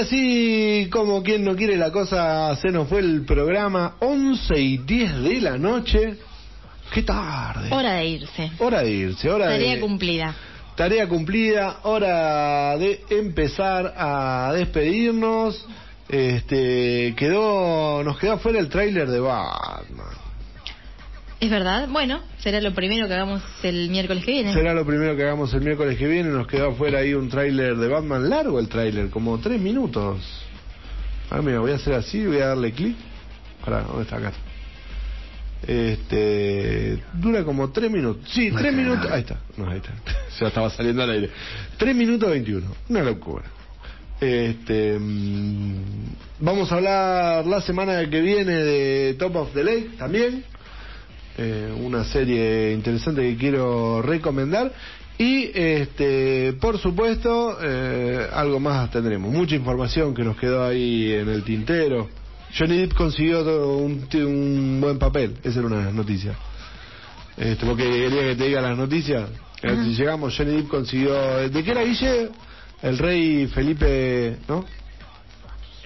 Así como quien no quiere la cosa, se nos fue el programa 11 y 10 de la noche. Qué tarde. Hora de irse. Hora de irse, hora Tarea de... cumplida. Tarea cumplida, hora de empezar a despedirnos. Este quedó, nos quedó fuera el tráiler de Batman. ¿Es verdad? Bueno, será lo primero que hagamos el miércoles que viene. Será lo primero que hagamos el miércoles que viene. Nos quedó afuera ahí un tráiler de Batman largo, el tráiler, como tres minutos. Ah, mira, voy a hacer así, voy a darle clic. Pará, ¿dónde está acá? Este dura como tres minutos. Sí, tres minutos. Ahí está. No, ahí está. Ya estaba saliendo al aire. Tres minutos veintiuno. Una locura. Este mm, vamos a hablar la semana que viene de Top of the Lake también. Eh, una serie interesante que quiero recomendar. Y este por supuesto eh, algo más tendremos. Mucha información que nos quedó ahí en el tintero. Johnny Depp consiguió todo un, un buen papel. Esa era una noticia. Este, porque quería que te diga las noticias Eh, si llegamos Johnny Depp consiguió ¿de qué era Guille? el rey Felipe ¿no?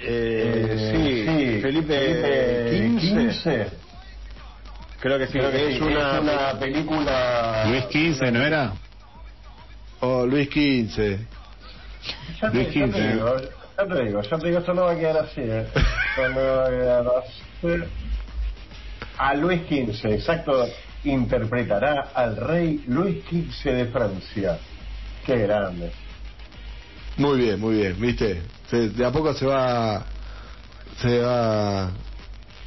Eh, sí, Felipe, XV. Creo que sí. Creo que es sí, una, es una película. Luis XV, ¿no era? o Luis XV Ya Luis XV. ya te digo, ya te digo, esto no va a quedar así, ¿eh? Esto no va a quedar así. A Luis XV, exacto, interpretará al rey Luis XV de Francia. Qué grande. Muy bien, muy bien, ¿viste? Se- de a poco se va se va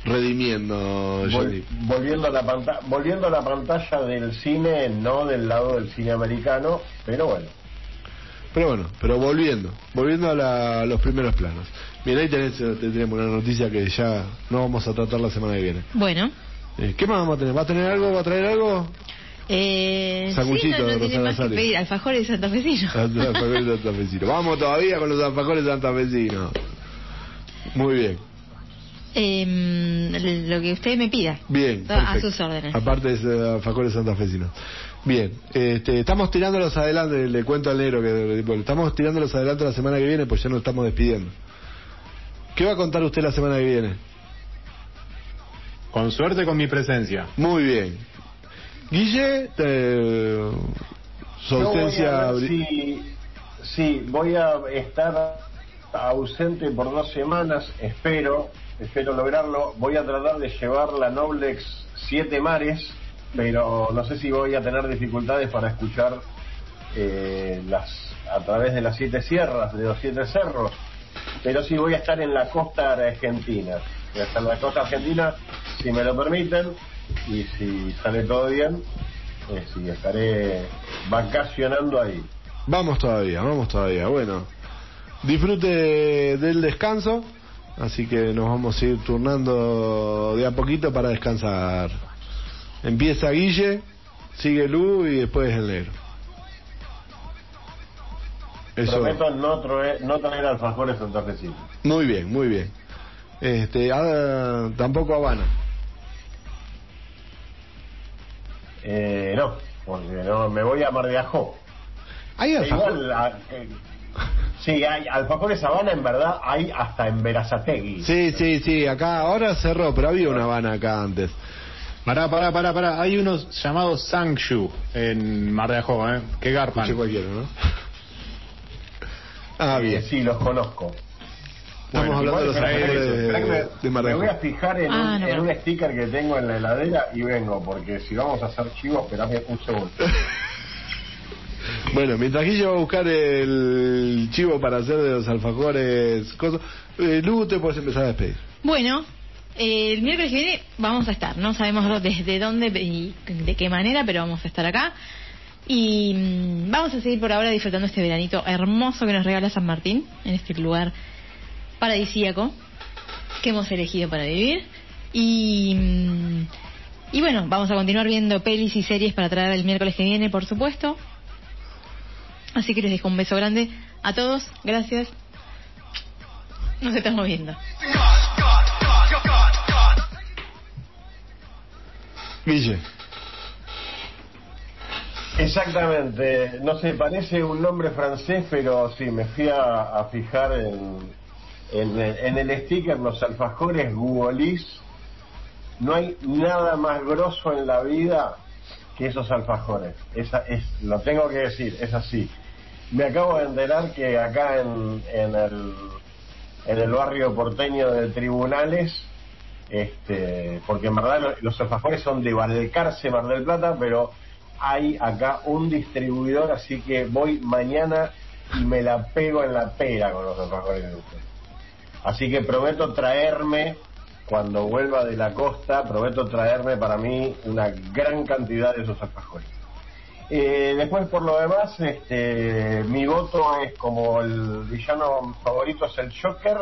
redimiendo Vol- volviendo a la pantalla volviendo a la pantalla del cine no del lado del cine americano pero bueno Pero bueno, pero volviendo, volviendo a, la- a los primeros planos. Bien, ahí tenés, tenemos una noticia que ya no vamos a tratar la semana que viene. Bueno. Eh, ¿Qué más vamos a tener? ¿Va a tener algo? ¿Va a traer algo? Eh, Sanguchito sí, no, de no tiene Rosana más que Sales. pedir. Alfajores santafesinos. Alfajores santafesinos. Vamos todavía con los alfajores santafesinos. Muy bien. Eh, lo que usted me pida. Bien. A sus órdenes. Aparte de eh, alfajores santafesinos. Bien, este, estamos tirándolos adelante, le cuento al negro que tipo, estamos tirándolos adelante la semana que viene, pues ya nos estamos despidiendo. ¿Qué va a contar usted la semana que viene? Con suerte con mi presencia. Muy bien. Guille, eh, su ausencia... bri- si, sí, voy a estar ausente por dos semanas, espero, espero lograrlo. Voy a tratar de llevar la Noblex Siete Mares, pero no sé si voy a tener dificultades para escuchar eh, las a través de las siete sierras, de los siete cerros. Pero sí voy a estar en la costa argentina. Voy a estar en la costa argentina, si me lo permiten, y si sale todo bien, eh, sí, estaré vacacionando ahí. Vamos todavía, vamos todavía. Bueno, disfrute del descanso, así que nos vamos a ir turnando de a poquito para descansar. Empieza Guille, sigue Lu y después el negro. Eso. Prometo no traer, no traer alfajores santafesinos. Muy bien, muy bien. Este, ah, tampoco Habana. Eh, no, porque no, me voy a Mar de Ajó. ¿Hay E alfajor? Igual, a- eh, sí, hay alfajores Habana, en verdad, hay hasta en Verazategui. Sí, sí, sí, acá ahora cerró, pero había una Habana acá antes. Pará, pará, pará, pará. Hay unos llamados Sangshu en Mar de Ajó, ¿eh? Que garpan. Cualquiera, ¿no? Ah, Eh, bien. sí, los conozco. Estamos hablando de los alfajores de, me- de Mar de Me voy a fijar en, Ah, un, no, en no. un sticker que tengo en la heladera y vengo, porque si vamos a hacer chivos, esperame un segundo. Bueno, mientras Guille va a buscar el chivo para hacer de los alfajores, cosas, eh, te puedes empezar a despedir. Bueno, eh, el miércoles que viene vamos a estar. No sabemos desde dónde y de qué manera, pero vamos a estar acá. Y mm, vamos a seguir por ahora disfrutando este veranito hermoso que nos regala San Martín, en este lugar paradisíaco que hemos elegido para vivir. Y, mm, y bueno, vamos a continuar viendo pelis y series para traer el miércoles que viene, por supuesto. Así que les dejo un beso grande a todos. Gracias. Nos estamos viendo. Guille. Exactamente, no sé, parece un nombre francés, pero sí, me fui a, a fijar en, en, el- en el sticker, los alfajores Gugolis. No hay nada más grosso en la vida que esos alfajores. Esa es, lo tengo que decir, es así. Me acabo de enterar que acá en, en el, en el barrio porteño de Tribunales, este, porque en verdad lo- los alfajores son de Valcarce, Mar del Plata, pero hay acá un distribuidor, así que voy mañana y me la pego en la pera con los alfajores de ustedes. Así que prometo traerme, cuando vuelva de la costa, prometo traerme para mí una gran cantidad de esos alfajores. Eh, después, por lo demás, este, mi voto es como el villano favorito es el Joker.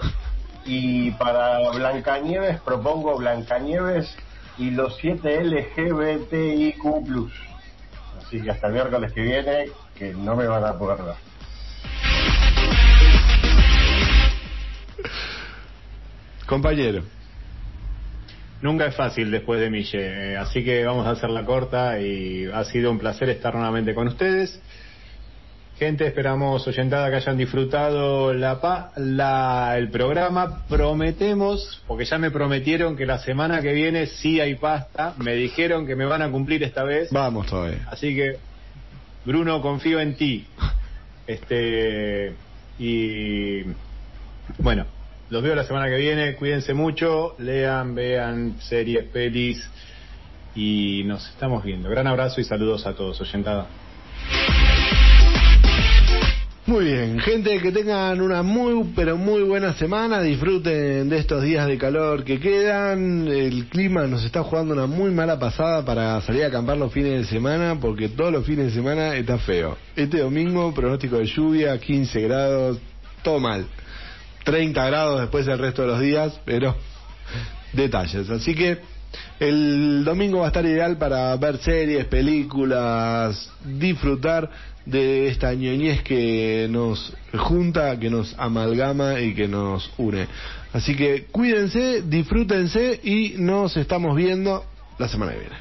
Y para Blancanieves propongo Blancanieves y los 7 LGBTIQ. Así que hasta el miércoles que viene, que no me van a poder dar. Compañero. Nunca es fácil después de Mille, eh, así que vamos a hacerla corta y ha sido un placer estar nuevamente con ustedes. Gente, esperamos oyentada que hayan disfrutado la, pa- la- el programa. Prometemos, porque ya me prometieron que la semana que viene sí hay pasta. Me dijeron que me van a cumplir esta vez. Vamos todavía. Así que, Bruno, confío en ti. Este y bueno, los veo la semana que viene. Cuídense mucho, lean, vean series, pelis y nos estamos viendo. Gran abrazo y saludos a todos, oyentada. Muy bien, gente, que tengan una muy, pero muy buena semana. Disfruten de estos días de calor que quedan. El clima nos está jugando una muy mala pasada para salir a acampar los fines de semana, porque todos los fines de semana está feo. Este domingo, pronóstico de lluvia, 15 grados, todo mal. 30 grados después el resto de los días, pero detalles. Así que el domingo va a estar ideal para ver series, películas, disfrutar de esta ñoñez que nos junta, que nos amalgama y que nos une. Así que cuídense, disfrútense y nos estamos viendo la semana que viene.